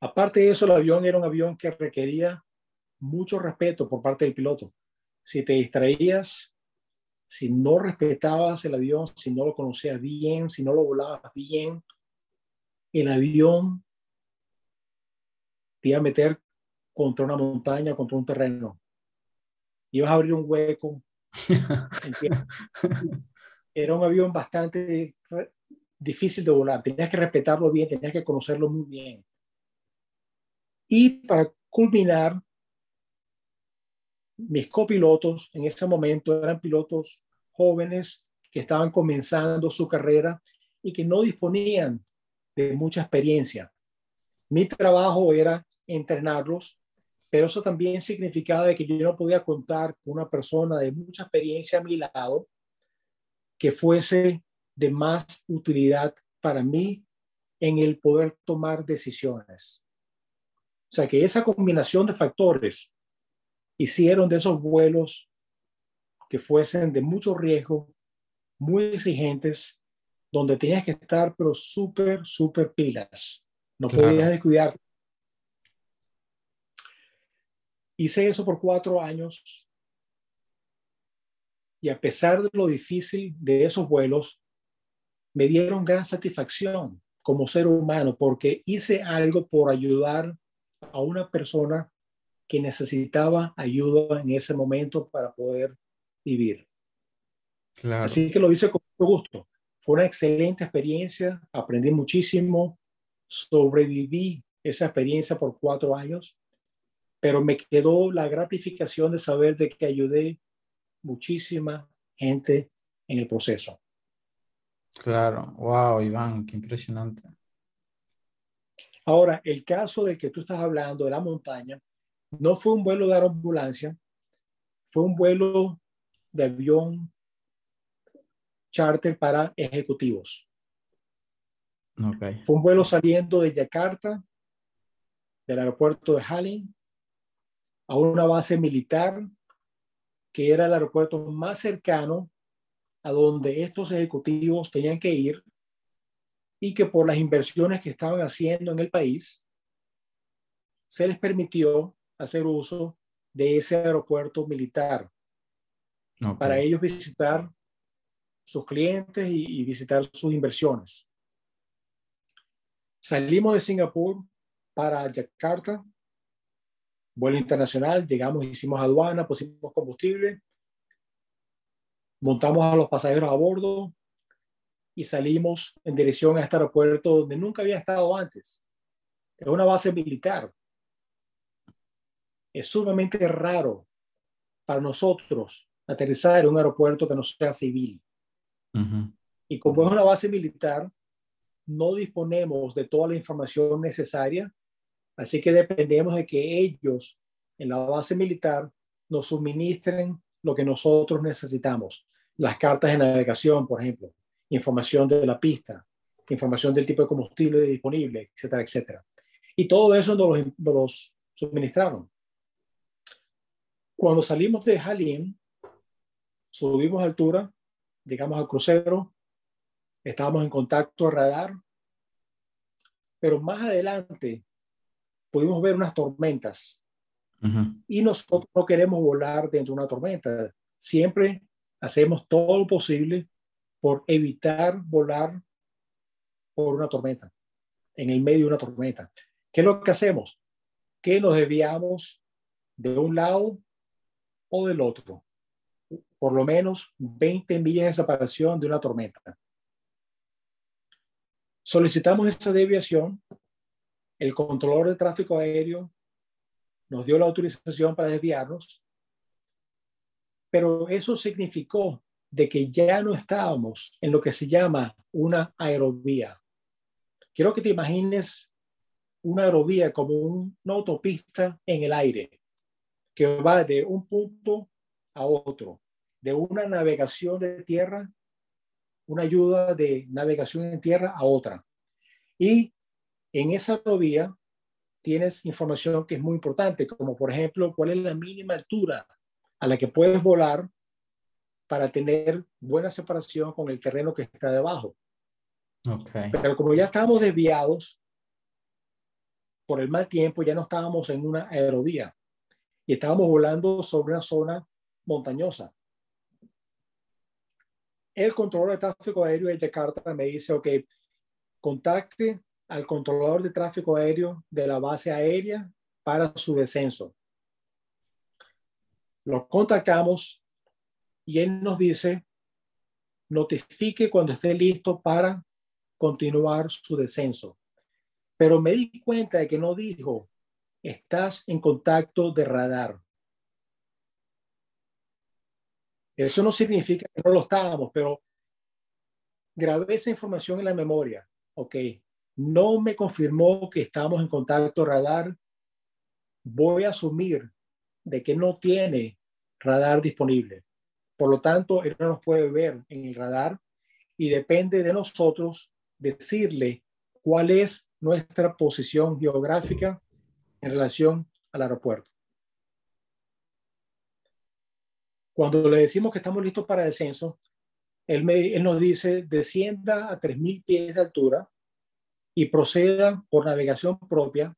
Aparte de eso, el avión era un avión que requería mucho respeto por parte del piloto. Si te distraías, si no respetabas el avión, si no lo conocías bien, si no lo volabas bien, el avión te iba a meter contra una montaña, contra un terreno. Ibas a abrir un hueco. Era un avión bastante difícil de volar. Tenías que respetarlo bien, tenías que conocerlo muy bien. Y para culminar, mis copilotos en ese momento eran pilotos jóvenes que estaban comenzando su carrera y que no disponían de mucha experiencia. Mi trabajo era entrenarlos, pero eso también significaba que yo no podía contar con una persona de mucha experiencia a mi lado que fuese de más utilidad para mí en el poder tomar decisiones. O sea que esa combinación de factores hicieron de esos vuelos que fuesen de mucho riesgo, muy exigentes, donde tenías que estar pero súper, súper pilas. No podías descuidar. Hice eso por cuatro años y a pesar de lo difícil de esos vuelos, me dieron gran satisfacción como ser humano porque hice algo por ayudar a una persona que necesitaba ayuda en ese momento para poder vivir. Así que lo hice con gusto. Fue una excelente experiencia, aprendí muchísimo, sobreviví esa experiencia por cuatro años, pero me quedó la gratificación de saber de que ayudé muchísima gente en el proceso. Claro, wow, Iván, qué impresionante. Ahora, el caso del que tú estás hablando de la montaña, no fue un vuelo de ambulancia, fue un vuelo de avión charter para ejecutivos. Fue un vuelo saliendo de Yakarta, del aeropuerto de Halin, a una base militar que era el aeropuerto más cercano a donde estos ejecutivos tenían que ir y que por las inversiones que estaban haciendo en el país, se les permitió hacer uso de ese aeropuerto militar para ellos visitar sus clientes y, visitar sus inversiones. Salimos de Singapur para Yakarta, vuelo internacional, llegamos, hicimos aduana, pusimos combustible, montamos a los pasajeros a bordo y salimos en dirección a este aeropuerto donde nunca había estado antes. Es una base militar. Es sumamente raro para nosotros aterrizar en un aeropuerto que no sea civil. Y como es una base militar, no disponemos de toda la información necesaria, así que dependemos de que ellos en la base militar nos suministren lo que nosotros necesitamos. Las cartas de navegación, por ejemplo, información de la pista, información del tipo de combustible disponible, etcétera, etcétera. Y todo eso nos los, suministraron. Cuando salimos de Halim, subimos altura, llegamos al crucero, estábamos en contacto radar, pero más adelante pudimos ver unas tormentas y nosotros no queremos volar dentro de una tormenta. Siempre hacemos todo lo posible por evitar volar por una tormenta, en el medio de una tormenta. ¿Qué es lo que hacemos? Que nos desviamos de un lado o del otro por lo menos 20 millas de separación de una tormenta. Solicitamos esa deviación. El controlador de tráfico aéreo nos dio la autorización para desviarnos. Pero eso significó de que ya no estábamos en lo que se llama una aerovía. Quiero que te imagines una aerovía como una autopista en el aire que va de un punto a otro, de una navegación de tierra, una ayuda de navegación en tierra a otra. Y en esa aerovía tienes información que es muy importante, como por ejemplo, cuál es la mínima altura a la que puedes volar para tener buena separación con el terreno que está debajo. Okay. Pero como ya estábamos desviados por el mal tiempo, ya no estábamos en una aerovía y estábamos volando sobre una zona montañosa. El controlador de tráfico aéreo de Jakarta me dice, ok, contacte al controlador de tráfico aéreo de la base aérea para su descenso. Lo contactamos y él nos dice, notifique cuando esté listo para continuar su descenso. Pero me di cuenta de que no dijo, estás en contacto de radar. Eso no significa que no lo estábamos, pero grabé esa información en la memoria. Ok, no me confirmó que estamos en contacto radar. Voy a asumir de que no tiene radar disponible. Por lo tanto, él no nos puede ver en el radar y depende de nosotros decirle cuál es nuestra posición geográfica en relación al aeropuerto. Cuando le decimos que estamos listos para descenso, él, nos dice descienda a 3.000 pies de altura y proceda por navegación propia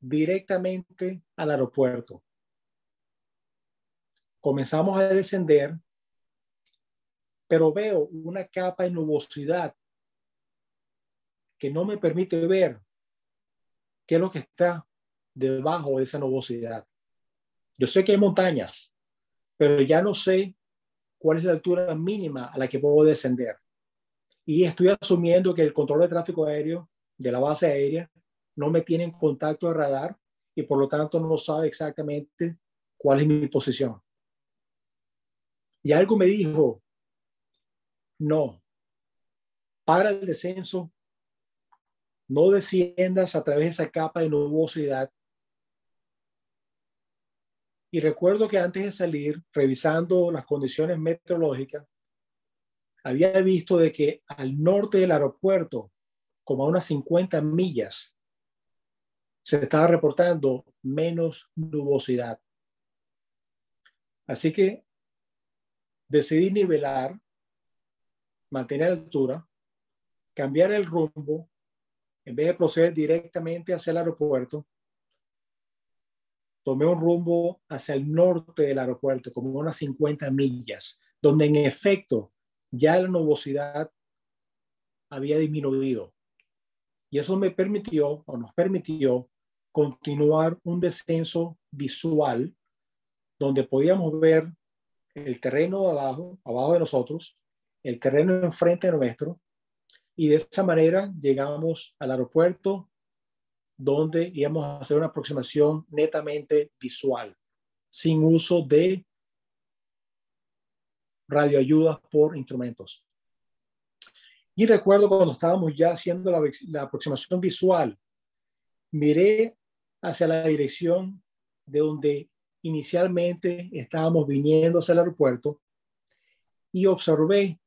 directamente al aeropuerto. Comenzamos a descender, pero veo una capa de nubosidad que no me permite ver qué es lo que está debajo de esa nubosidad. Yo sé que hay montañas, pero ya no sé cuál es la altura mínima a la que puedo descender. Y estoy asumiendo que el control de tráfico aéreo de la base aérea no me tiene en contacto de radar y por lo tanto no sabe exactamente cuál es mi posición. Y algo me dijo, no, para el descenso, no desciendas a través de esa capa de nubosidad. Y recuerdo que antes de salir, revisando las condiciones meteorológicas, había visto de que al norte del aeropuerto, como a unas 50 millas, se estaba reportando menos nubosidad. Así que decidí nivelar, mantener altura, cambiar el rumbo, en vez de proceder directamente hacia el aeropuerto, tomé un rumbo hacia el norte del aeropuerto, como unas 50 millas, donde en efecto ya la nubosidad había disminuido. Y eso me permitió, o nos permitió, continuar un descenso visual donde podíamos ver el terreno abajo, abajo de nosotros, el terreno enfrente de nuestro, y de esa manera llegamos al aeropuerto donde íbamos a hacer una aproximación netamente visual, sin uso de radioayudas por instrumentos. Y recuerdo cuando estábamos ya haciendo la, aproximación visual, miré hacia la dirección de donde inicialmente estábamos viniendo hacia el aeropuerto y observé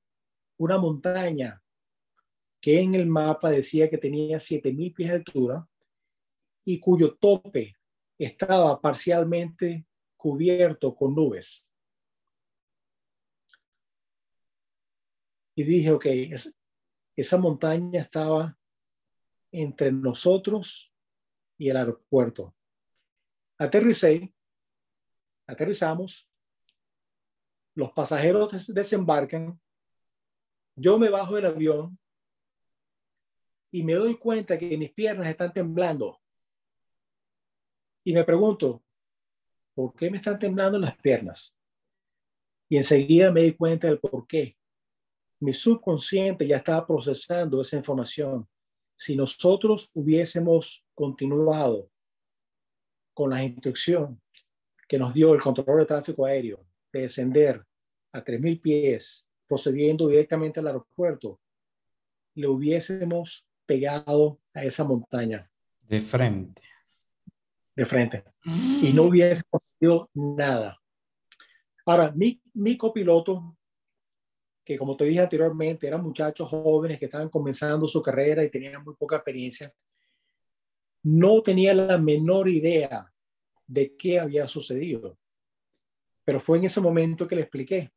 una montaña que en el mapa decía que tenía 7.000 pies de altura y cuyo tope estaba parcialmente cubierto con nubes. Y dije, ok, esa montaña estaba entre nosotros y el aeropuerto. Aterricé aterrizamos, los pasajeros desembarcan, yo me bajo del avión y me doy cuenta que mis piernas están temblando. Y me pregunto, ¿por qué me están temblando las piernas? Y enseguida me di cuenta del por qué. Mi subconsciente ya estaba procesando esa información. Si nosotros hubiésemos continuado con la instrucción que nos dio el control de tráfico aéreo de descender a 3.000 pies, procediendo directamente al aeropuerto, le hubiésemos pegado a esa montaña. De frente. De frente. Y no hubiese conseguido nada. Ahora, mi, mi copiloto, que como te dije anteriormente, eran muchachos jóvenes que estaban comenzando su carrera y tenían muy poca experiencia, no tenía la menor idea de qué había sucedido. Pero fue en ese momento que le expliqué.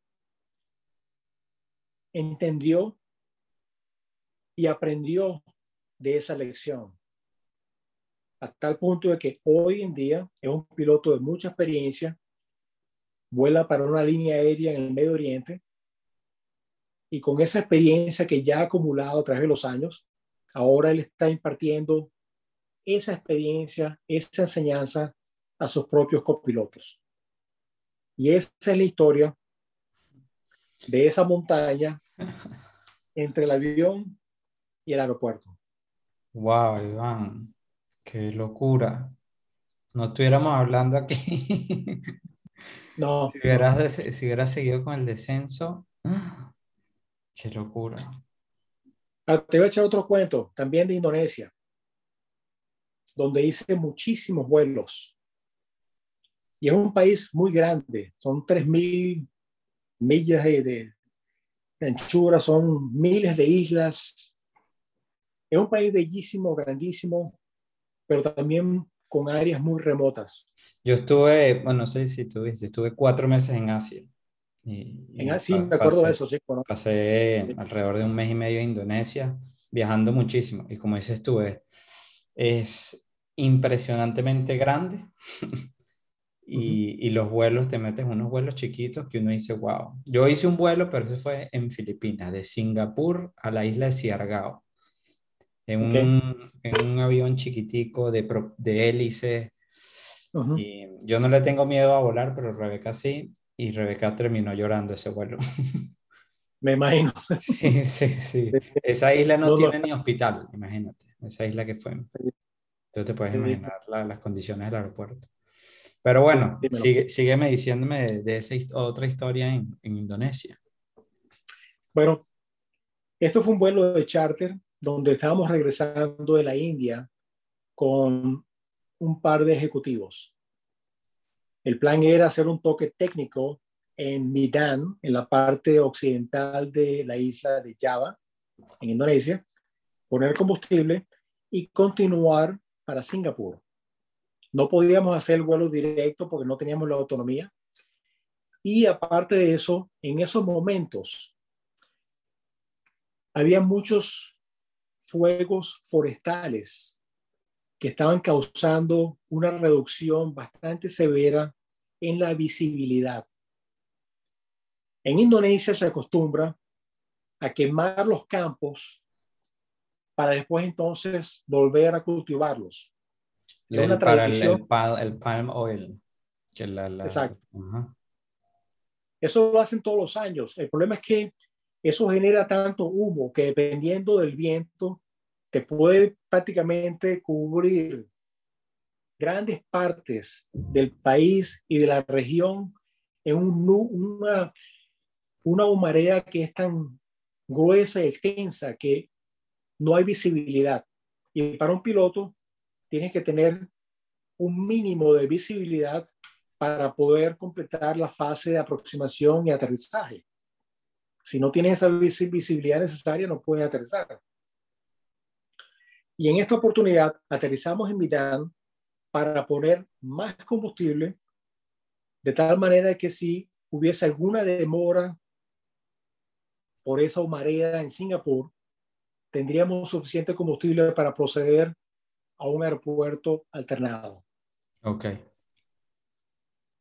Entendió y aprendió de esa lección. A tal punto de que hoy en día es un piloto de mucha experiencia, vuela para una línea aérea en el Medio Oriente y con esa experiencia que ya ha acumulado a través de los años, ahora él está impartiendo esa experiencia, esa enseñanza a sus propios copilotos. Y esa es la historia de esa montaña entre el avión y el aeropuerto. Wow, Iván, qué locura. No estuviéramos hablando aquí. No. Si hubieras, si hubieras seguido con el descenso, qué locura. Ah, te voy a echar otro cuento, también de Indonesia, donde hice muchísimos vuelos. Y es un país muy grande, son 3.000 millas de, de anchura, son miles de islas, es un país bellísimo, grandísimo, pero también con áreas muy remotas. Yo estuve, bueno, no sé si tuviste, estuve cuatro meses en Asia. En Asia, sí, me acuerdo de eso, sí. Pasé alrededor de un mes y medio en Indonesia, viajando muchísimo. Y como dices tú, es, impresionantemente grande. y, y, los vuelos, te metes unos vuelos chiquitos que uno dice, wow. Yo hice un vuelo, pero eso fue en Filipinas, de Singapur a la isla de Siargao en, un, en un, avión chiquitico de, de hélice. y yo no le tengo miedo a volar, pero Rebeca sí, y Rebeca terminó llorando ese vuelo. Me imagino. Sí, sí, sí. Esa isla no, tiene ni hospital, imagínate. Esa isla que fue. Entonces te puedes imaginar las condiciones del aeropuerto. Pero bueno, sigue, sígueme diciéndome de, de, esa otra historia en, en Indonesia. Bueno, esto fue un vuelo de charter donde estábamos regresando de la India con un par de ejecutivos. El plan era hacer un toque técnico en Medan, en la parte occidental de la isla de Java, en Indonesia, poner combustible y continuar para Singapur. No podíamos hacer el vuelo directo porque no teníamos la autonomía. Y aparte de eso, en esos momentos, había muchos fuegos forestales que estaban causando una reducción bastante severa en la visibilidad. En Indonesia se acostumbra a quemar los campos para después entonces volver a cultivarlos. Es una tradición. El, palm oil. Exacto. Eso lo hacen todos los años. El problema es que eso genera tanto humo que dependiendo del viento te puede prácticamente cubrir grandes partes del país y de la región en una, una humarea que es tan gruesa y extensa que no hay visibilidad. Y para un piloto tienes que tener un mínimo de visibilidad para poder completar la fase de aproximación y aterrizaje. Si no tienes esa visibilidad necesaria, no puedes aterrizar. Y en esta oportunidad aterrizamos en Milán para poner más combustible, de tal manera que si hubiese alguna demora por esa marea en Singapur, tendríamos suficiente combustible para proceder a un aeropuerto alternado. Ok.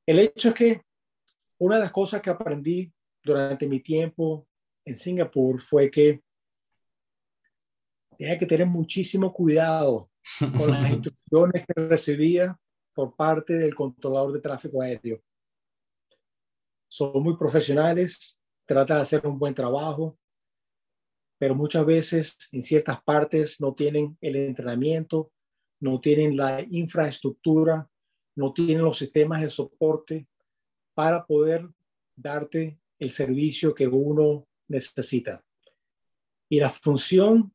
El hecho es que una de las cosas que aprendí durante mi tiempo en Singapur fue que tenía que tener muchísimo cuidado con las instrucciones que recibía por parte del controlador de tráfico aéreo. Son muy profesionales, trata de hacer un buen trabajo, pero muchas veces en ciertas partes no tienen el entrenamiento, no tienen la infraestructura, no tienen los sistemas de soporte para poder darte el servicio que uno necesita. Y la función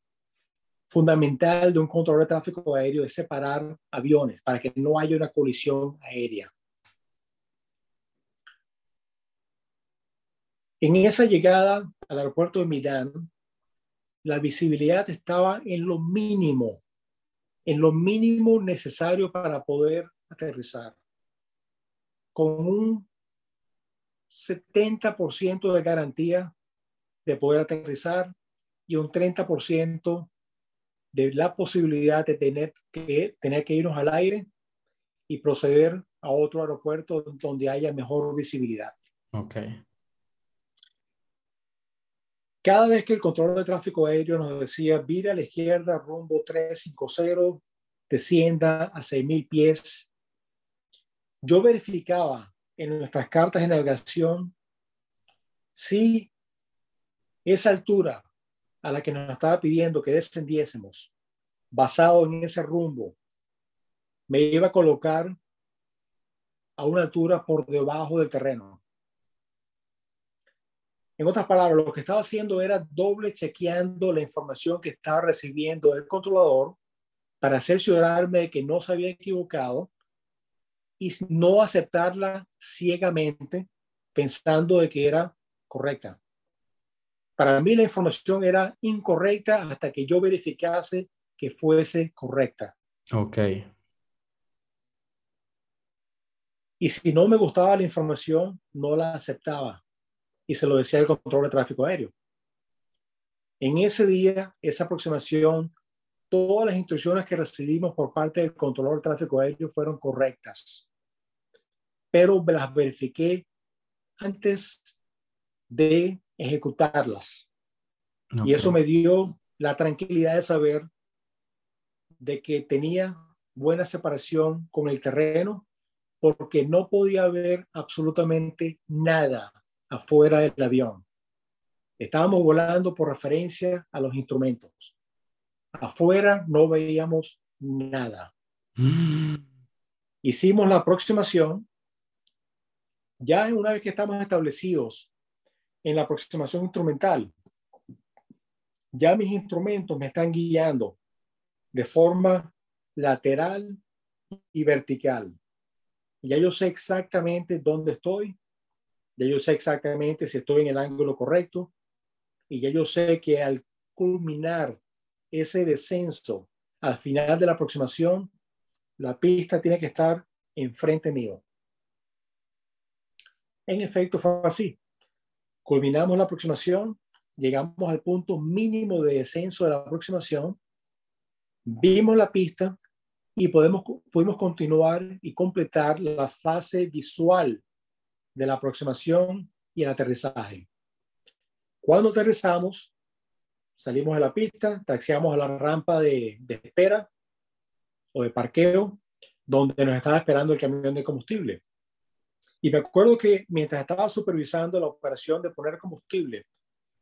fundamental de un control de tráfico aéreo es separar aviones para que no haya una colisión aérea. En esa llegada al aeropuerto de Milán, la visibilidad estaba en lo mínimo, en lo mínimo necesario para poder aterrizar, con un 70% de garantía de poder aterrizar y un 30% de la posibilidad de tener que, tener que irnos al aire y proceder a otro aeropuerto donde haya mejor visibilidad. Okay. Cada vez que el control de tráfico aéreo nos decía, vira a la izquierda, rumbo 350, descienda a 6.000 pies, yo verificaba en nuestras cartas de navegación si esa altura a la que nos estaba pidiendo que descendiésemos, basado en ese rumbo, me iba a colocar a una altura por debajo del terreno. En otras palabras, lo que estaba haciendo era doble chequeando la información que estaba recibiendo el controlador para cerciorarme de que no se había equivocado y no aceptarla ciegamente pensando de que era correcta. Para mí la información era incorrecta hasta que yo verificase que fuese correcta. Ok. Y si no me gustaba la información, no la aceptaba y se lo decía el control de tráfico aéreo. En ese día, esa aproximación, todas las instrucciones que recibimos por parte del controlador de tráfico aéreo fueron correctas, pero las verifiqué antes de ejecutarlas. Y eso me dio la tranquilidad de saber de que tenía buena separación con el terreno porque no podía ver absolutamente nada afuera del avión. Estábamos volando por referencia a los instrumentos. Afuera no veíamos nada. Mm. Hicimos la aproximación. Ya una vez que estamos establecidos en la aproximación instrumental, ya mis instrumentos me están guiando de forma lateral y vertical. Ya yo sé exactamente dónde estoy ya yo sé exactamente si estoy en el ángulo correcto y ya yo sé que al culminar ese descenso al final de la aproximación, la pista tiene que estar enfrente mío. En efecto, fue así. Culminamos la aproximación, llegamos al punto mínimo de descenso de la aproximación, vimos la pista y podemos, pudimos continuar y completar la fase visual de la aproximación y el aterrizaje. Cuando aterrizamos, salimos de la pista, taxiamos a la rampa de, de espera o de parqueo, donde nos estaba esperando el camión de combustible. Y me acuerdo que mientras estaba supervisando la operación de poner combustible,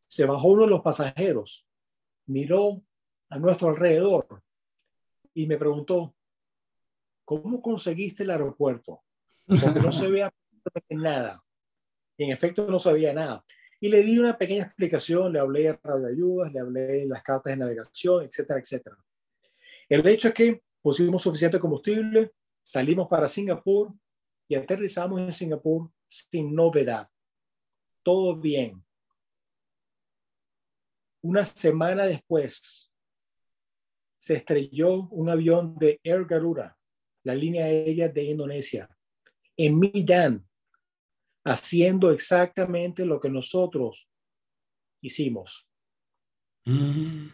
se bajó uno de los pasajeros, miró a nuestro alrededor y me preguntó, ¿cómo conseguiste el aeropuerto? Porque no se ve nada. en efecto no sabía nada. Y le di una pequeña explicación, le hablé de radioayudas, le hablé de las cartas de navegación, etcétera, etcétera. El hecho es que pusimos suficiente combustible, salimos para Singapur y aterrizamos en Singapur sin novedad. Todo bien. Una semana después se estrelló un avión de Air Garuda, la línea aérea de Indonesia, en Midan, haciendo exactamente lo que nosotros hicimos. Mm.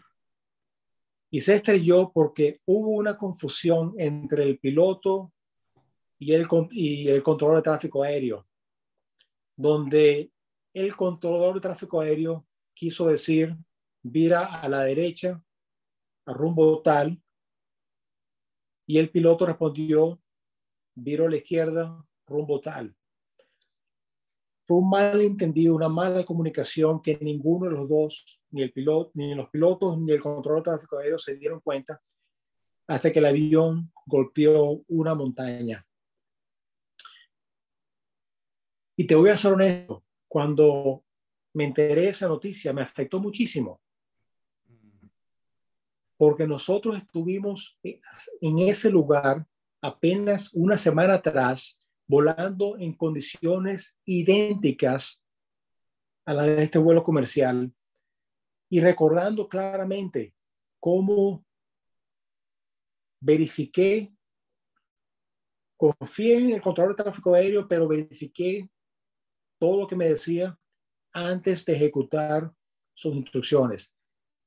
Y se estrelló porque hubo una confusión entre el piloto y el, y el controlador de tráfico aéreo, donde el controlador de tráfico aéreo quiso decir, vira a la derecha, a rumbo tal, y el piloto respondió, viro a la izquierda, rumbo tal fue un malentendido, una mala comunicación que ninguno de los dos, ni el piloto, ni los pilotos, ni el control de tráfico aéreo se dieron cuenta hasta que el avión golpeó una montaña. Y te voy a ser honesto, cuando me enteré de esa noticia, me afectó muchísimo. Porque nosotros estuvimos en ese lugar apenas una semana atrás, volando en condiciones idénticas a la de este vuelo comercial y recordando claramente cómo verifiqué, confié en el control de tráfico aéreo, pero verifiqué todo lo que me decía antes de ejecutar sus instrucciones,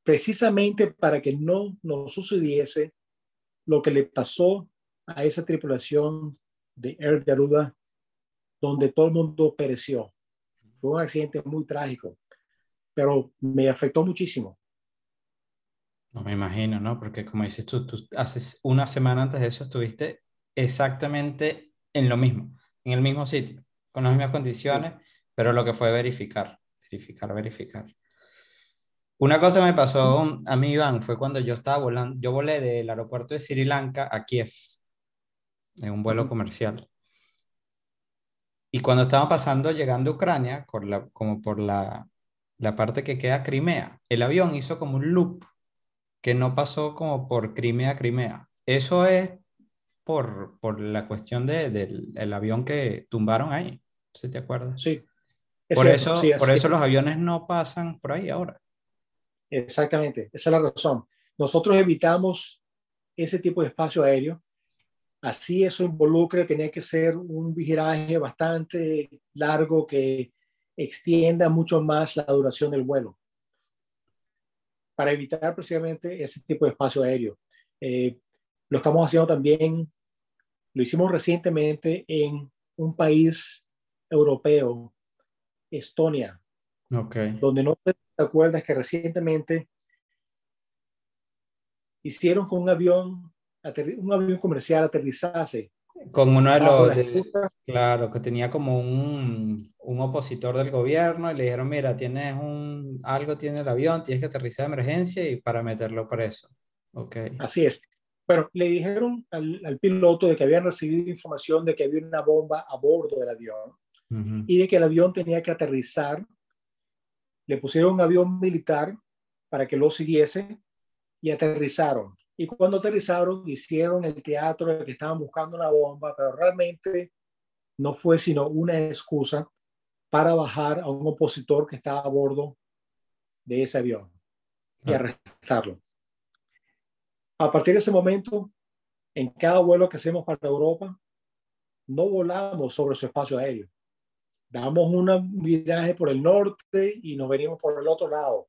precisamente para que no nos sucediese lo que le pasó a esa tripulación de Air Garuda, donde todo el mundo pereció. Fue un accidente muy trágico, pero me afectó muchísimo. No me imagino, ¿no? Porque como dices tú, tú haces una semana antes de eso estuviste exactamente en lo mismo, en el mismo sitio, con las mismas condiciones, pero lo que fue verificar, verificar, verificar. Una cosa me pasó a mí, Iván, fue cuando yo estaba volando, yo volé del aeropuerto de Sri Lanka a Kiev, en un vuelo comercial. Y cuando estaba pasando, llegando a Ucrania, como por la, la parte que queda Crimea, el avión hizo como un loop que no pasó como por Crimea Crimea. Eso es por, por la cuestión de, del avión que tumbaron ahí, ¿sí te acuerdas? Sí. Por, eso, por eso los aviones no pasan por ahí ahora. Exactamente, esa es la razón. Nosotros evitamos ese tipo de espacio aéreo. Así eso involucra tener que ser un vigilaje bastante largo que extienda mucho más la duración del vuelo para evitar precisamente ese tipo de espacio aéreo. Eh, lo estamos haciendo también, lo hicimos recientemente en un país europeo, Estonia, okay. donde no te acuerdas que recientemente hicieron con un avión, un avión comercial aterrizase con uno de los, claro, que tenía como un, un, opositor del gobierno y le dijeron, mira, tienes un, algo tiene el avión, tienes que aterrizar de emergencia y para meterlo preso. Ok. Así es. Bueno, le dijeron al, al, piloto de que habían recibido información de que había una bomba a bordo del avión y de que el avión tenía que aterrizar. Le pusieron un avión militar para que lo siguiese y aterrizaron. Y cuando aterrizaron, hicieron el teatro de que estaban buscando una bomba, pero realmente no fue sino una excusa para bajar a un opositor que estaba a bordo de ese avión y ah. arrestarlo. A partir de ese momento, en cada vuelo que hacemos para Europa, no volamos sobre su espacio aéreo. Damos un viaje por el norte y nos venimos por el otro lado.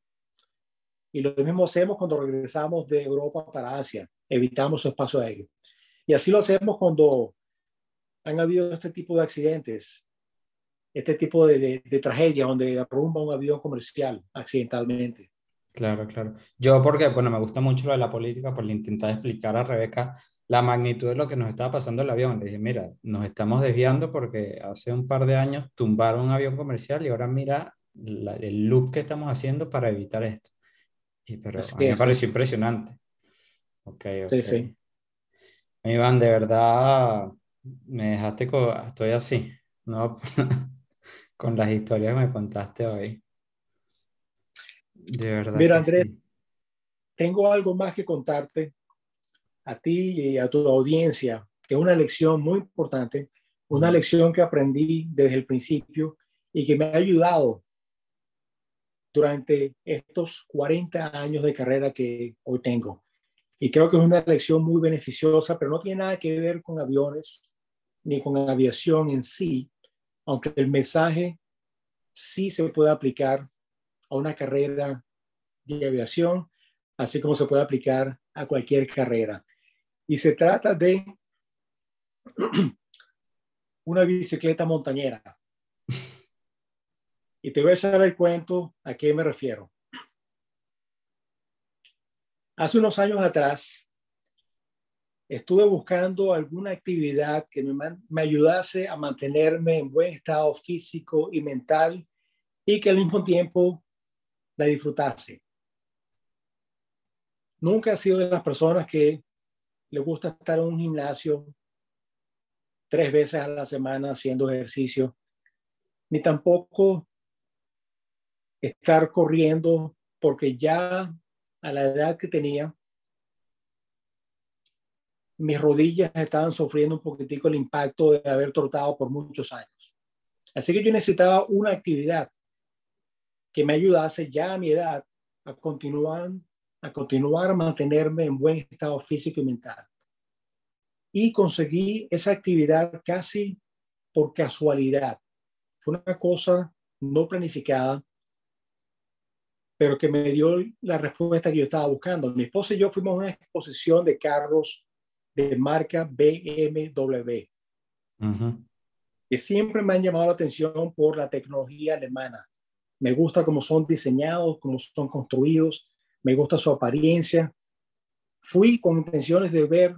Y lo mismo hacemos cuando regresamos de Europa para Asia, evitamos su espacio aéreo. Y así lo hacemos cuando han habido este tipo de accidentes, este tipo de, de, tragedia donde derrumba un avión comercial accidentalmente. Claro, claro. Yo porque, bueno, me gusta mucho lo de la política, por intentar explicar a Rebeca la magnitud de lo que nos estaba pasando el avión. Le dije, mira, nos estamos desviando porque hace un par de años tumbaron un avión comercial y ahora mira el loop que estamos haciendo para evitar esto. Y, pero a mí me pareció impresionante. Ok, ok. Sí, sí. Iván, de verdad me dejaste, estoy así, ¿no? con las historias que me contaste hoy. De verdad. Mira, Andrés, tengo algo más que contarte a ti y a tu audiencia, que es una lección muy importante, una lección que aprendí desde el principio y que me ha ayudado durante estos 40 años de carrera que hoy tengo. Y creo que es una lección muy beneficiosa, pero no tiene nada que ver con aviones ni con aviación en sí, aunque el mensaje sí se puede aplicar a una carrera de aviación, así como se puede aplicar a cualquier carrera. Y se trata de una bicicleta montañera. Y te voy a echar el cuento a qué me refiero. Hace unos años atrás, estuve buscando alguna actividad que me, me, ayudase a mantenerme en buen estado físico y mental y que al mismo tiempo la disfrutase. Nunca he sido de las personas que le gusta estar en un gimnasio tres veces a la semana haciendo ejercicio, ni tampoco estar corriendo porque ya a la edad que tenía, mis rodillas estaban sufriendo un poquitico el impacto de haber trotado por muchos años. Así que yo necesitaba una actividad que me ayudase ya a mi edad a continuar, a continuar a mantenerme en buen estado físico y mental. Y conseguí esa actividad casi por casualidad. Fue una cosa no planificada, pero que me dio la respuesta que yo estaba buscando. Mi esposa y yo fuimos a una exposición de carros de marca BMW, que siempre me han llamado la atención por la tecnología alemana. Me gusta cómo son diseñados, cómo son construidos, me gusta su apariencia. Fui con intenciones de ver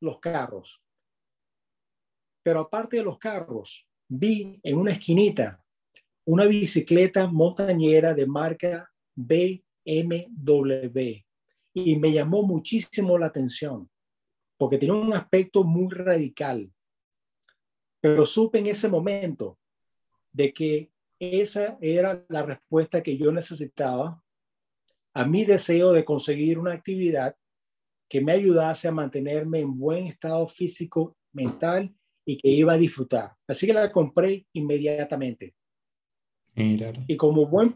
los carros. Pero aparte de los carros, vi en una esquinita una bicicleta montañera de marca BMW y me llamó muchísimo la atención porque tenía un aspecto muy radical. Pero supe en ese momento de que esa era la respuesta que yo necesitaba a mi deseo de conseguir una actividad que me ayudase a mantenerme en buen estado físico, mental y que iba a disfrutar. Así que la compré inmediatamente. Y como buen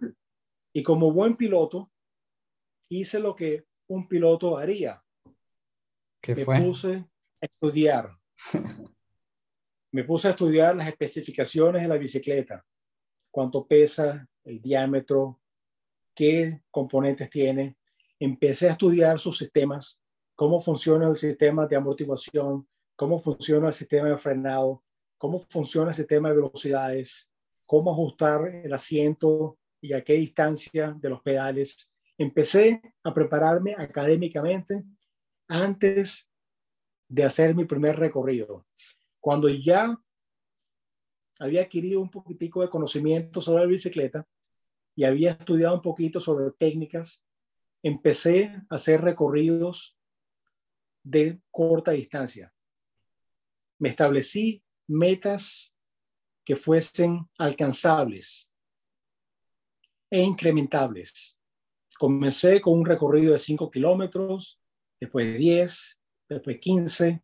y como buen piloto hice lo que un piloto haría. ¿Qué me fue? puse a estudiar. me puse a estudiar las especificaciones de la bicicleta. Cuánto pesa, el diámetro, qué componentes tiene. Empecé a estudiar sus sistemas, cómo funciona el sistema de amortiguación, cómo funciona el sistema de frenado, cómo funciona el sistema de velocidades, cómo ajustar el asiento y a qué distancia de los pedales. Empecé a prepararme académicamente antes de hacer mi primer recorrido. Cuando ya había adquirido un poquitico de conocimiento sobre la bicicleta y había estudiado un poquito sobre técnicas, empecé a hacer recorridos de corta distancia. Me establecí metas que fuesen alcanzables e incrementables. Comencé con un recorrido de 5 kilómetros, después 10, después 15,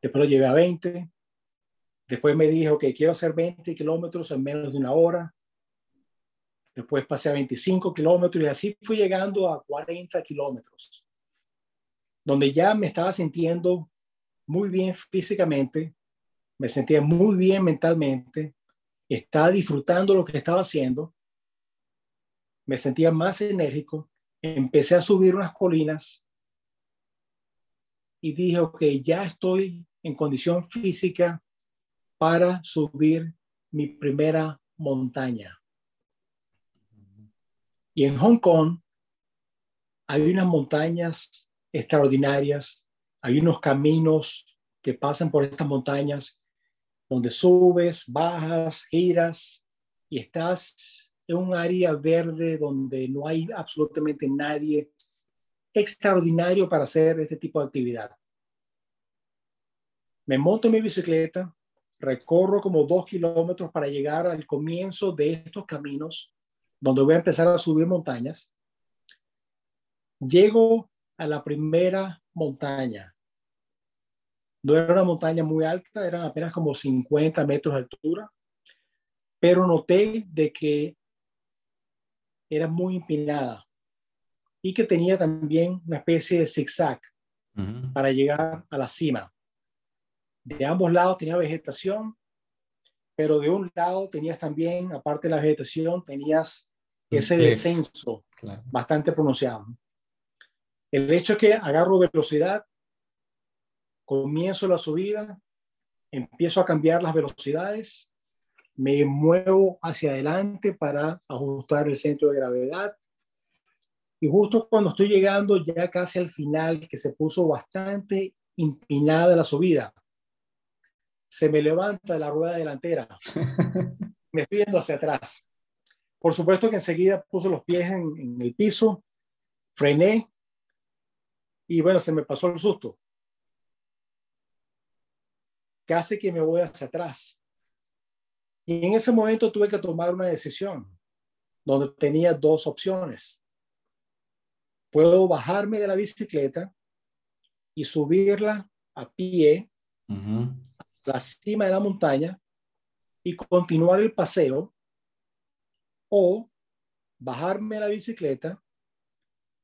después lo llevé a 20, después me dijo que quiero hacer 20 kilómetros en menos de una hora, después pasé a 25 kilómetros y así fui llegando a 40 kilómetros, donde ya me estaba sintiendo muy bien físicamente, me sentía muy bien mentalmente, estaba disfrutando lo que estaba haciendo, me sentía más enérgico, empecé a subir unas colinas y dije, ok, ya estoy en condición física para subir mi primera montaña. Y en Hong Kong hay unas montañas extraordinarias, hay unos caminos que pasan por estas montañas donde subes, bajas, giras y estás en un área verde donde no hay absolutamente nadie extraordinario para hacer este tipo de actividad. Me monto en mi bicicleta, recorro como dos kilómetros para llegar al comienzo de estos caminos donde voy a empezar a subir montañas. Llego a la primera montaña. No era una montaña muy alta, eran apenas como 50 metros de altura, pero noté de que era muy empinada y que tenía también una especie de zigzag para llegar a la cima. De ambos lados tenía vegetación, pero de un lado tenías también, aparte de la vegetación, tenías ese descenso bastante pronunciado. El hecho es que agarro velocidad, comienzo la subida, empiezo a cambiar las velocidades, me muevo hacia adelante para ajustar el centro de gravedad y justo cuando estoy llegando ya casi al final, que se puso bastante empinada la subida, se me levanta la rueda delantera. me estoy yendo hacia atrás. Por supuesto que enseguida puse los pies en, en el piso, frené y bueno, se me pasó el susto. Casi que me voy hacia atrás. Y en ese momento tuve que tomar una decisión. donde tenía dos opciones. Puedo bajarme de la bicicleta y subirla a pie a la cima de la montaña y continuar el paseo o bajarme la bicicleta,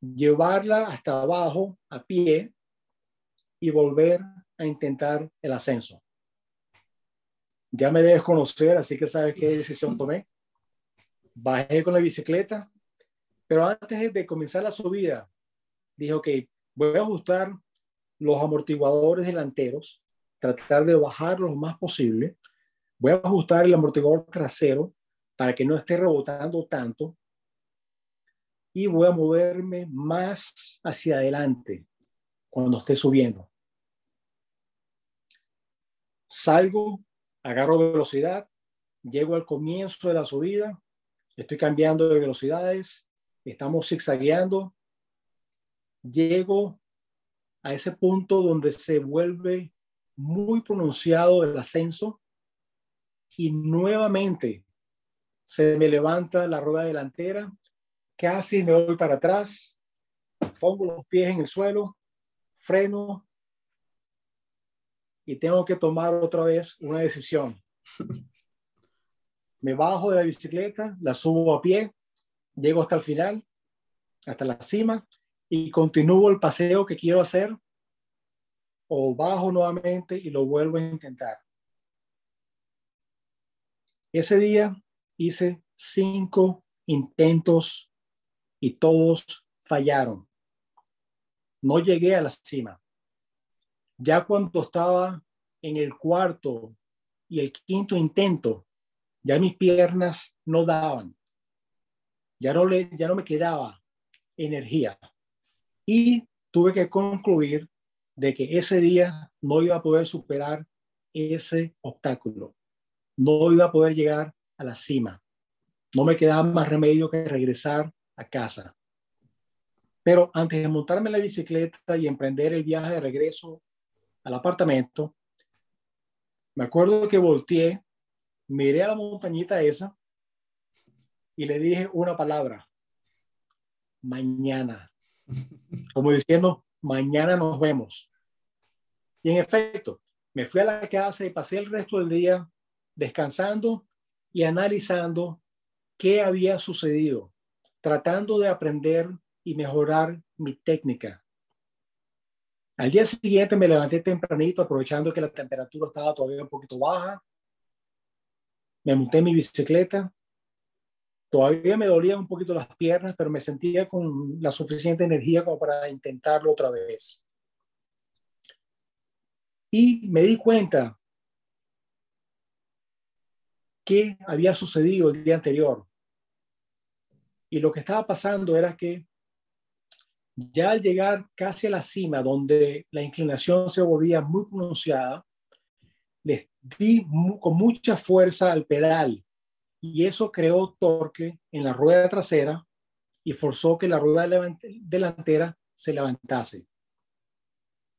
llevarla hasta abajo a pie y volver a intentar el ascenso. Ya me debes conocer, así que sabes qué decisión tomé. Bajé con la bicicleta, pero antes de comenzar la subida, dije, ok, voy a ajustar los amortiguadores delanteros, tratar de bajar lo más posible. Voy a ajustar el amortiguador trasero para que no esté rebotando tanto. Y voy a moverme más hacia adelante cuando esté subiendo. Salgo, agarro velocidad, llego al comienzo de la subida, estoy cambiando de velocidades, estamos zigzagueando, llego a ese punto donde se vuelve muy pronunciado el ascenso y nuevamente se me levanta la rueda delantera, casi me voy para atrás, pongo los pies en el suelo, freno y tengo que tomar otra vez una decisión. Me bajo de la bicicleta, la subo a pie, llego hasta el final, hasta la cima y continúo el paseo que quiero hacer o bajo nuevamente y lo vuelvo a intentar. Ese día hice cinco intentos y todos fallaron. No llegué a la cima. Ya cuando estaba en el cuarto y el quinto intento, ya mis piernas no daban. Ya no, le, ya no me quedaba energía. Y tuve que concluir de que ese día no iba a poder superar ese obstáculo. No iba a poder llegar a la cima. No me quedaba más remedio que regresar a casa. Pero antes de montarme la bicicleta y emprender el viaje de regreso al apartamento, me acuerdo que volteé, miré a la montañita esa y le dije una palabra, mañana. Como diciendo, mañana nos vemos. Y en efecto, me fui a la casa y pasé el resto del día descansando y analizando qué había sucedido, tratando de aprender y mejorar mi técnica. Al día siguiente me levanté tempranito, aprovechando que la temperatura estaba todavía un poquito baja. Me monté mi bicicleta Todavía me dolían un poquito las piernas, pero me sentía con la suficiente energía como para intentarlo otra vez. Y me di cuenta que había sucedido el día anterior. Y lo que estaba pasando era que ya al llegar casi a la cima, donde la inclinación se volvía muy pronunciada, les di con mucha fuerza al pedal y eso creó torque en la rueda trasera y forzó que la rueda delantera se levantase.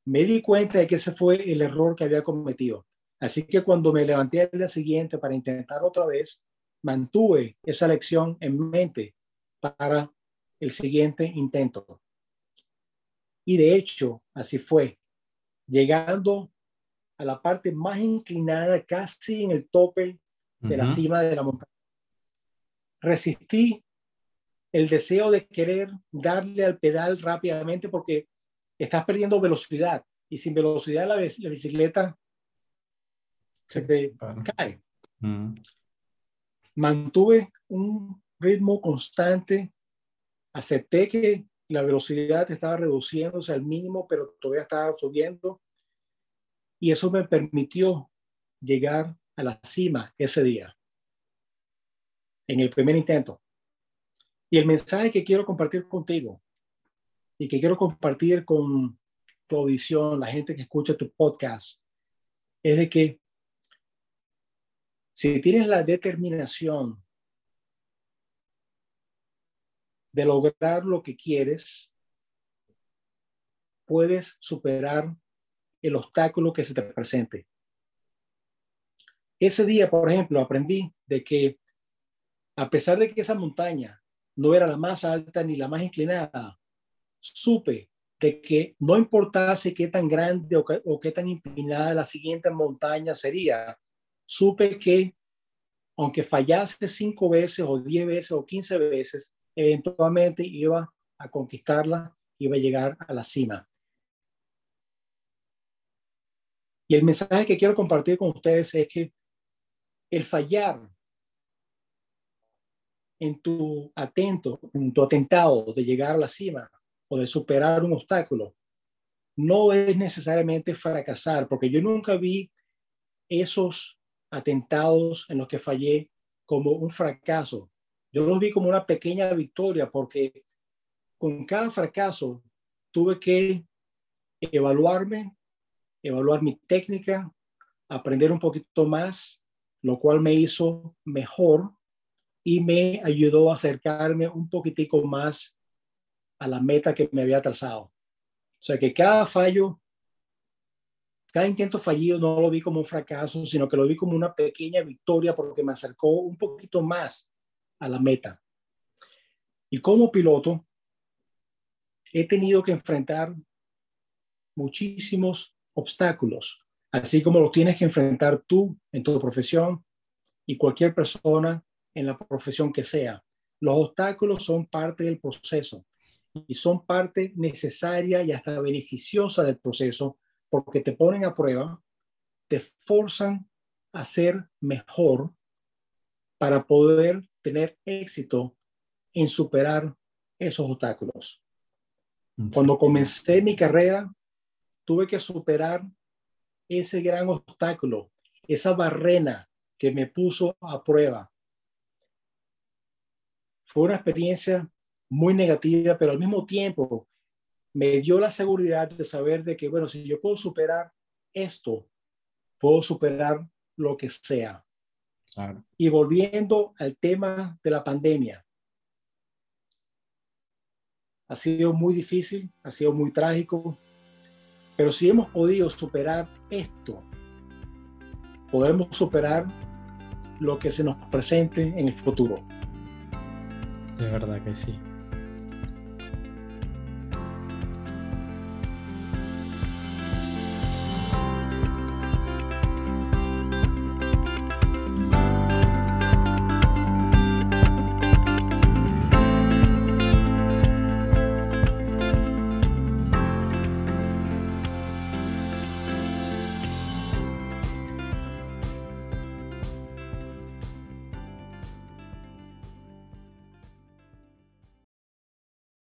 Me di cuenta de que ese fue el error que había cometido. Así que cuando me levanté al día siguiente para intentar otra vez, mantuve esa lección en mente para el siguiente intento. Y de hecho, así fue. Llegando a la parte más inclinada, casi en el tope de la cima de la montaña, resistí el deseo de querer darle al pedal rápidamente porque estás perdiendo velocidad y sin velocidad la, bicicleta se te cae. Mm. Mantuve un ritmo constante, acepté que la velocidad estaba reduciéndose al mínimo, pero todavía estaba subiendo y eso me permitió llegar a la cima ese día en el primer intento. Y el mensaje que quiero compartir contigo y que quiero compartir con tu audición, la gente que escucha tu podcast, es de que si tienes la determinación de lograr lo que quieres, puedes superar el obstáculo que se te presente. Ese día, por ejemplo, aprendí de que a pesar de que esa montaña no era la más alta ni la más inclinada, supe de que no importase qué tan grande o, qué tan inclinada la siguiente montaña sería, supe que aunque fallase cinco veces o diez veces o quince veces, eventualmente iba a conquistarla, iba a llegar a la cima. Y el mensaje que quiero compartir con ustedes es que el fallar en tu atento, en tu atentado de llegar a la cima o de superar un obstáculo, no es necesariamente fracasar, porque yo nunca vi esos atentados en los que fallé como un fracaso. Yo los vi como una pequeña victoria porque con cada fracaso tuve que evaluarme, evaluar mi técnica, aprender un poquito más, lo cual me hizo mejor y me ayudó a acercarme un poquitico más a la meta que me había trazado. O sea que cada fallo, cada intento fallido no lo vi como un fracaso, sino que lo vi como una pequeña victoria porque me acercó un poquito más a la meta. Y como piloto, he tenido que enfrentar muchísimos obstáculos, así como lo tienes que enfrentar tú en tu profesión y cualquier persona en la profesión que sea. Los obstáculos son parte del proceso y son parte necesaria y hasta beneficiosa del proceso porque te ponen a prueba, te forzan a ser mejor para poder tener éxito en superar esos obstáculos. Cuando comencé mi carrera, tuve que superar ese gran obstáculo, esa barrera que me puso a prueba fue una experiencia muy negativa, pero al mismo tiempo me dio la seguridad de saber de que, bueno, si yo puedo superar esto, puedo superar lo que sea. Y volviendo al tema de la pandemia, ha sido muy difícil, ha sido muy trágico, pero si hemos podido superar esto, podremos superar lo que se nos presente en el futuro. De verdad que sí.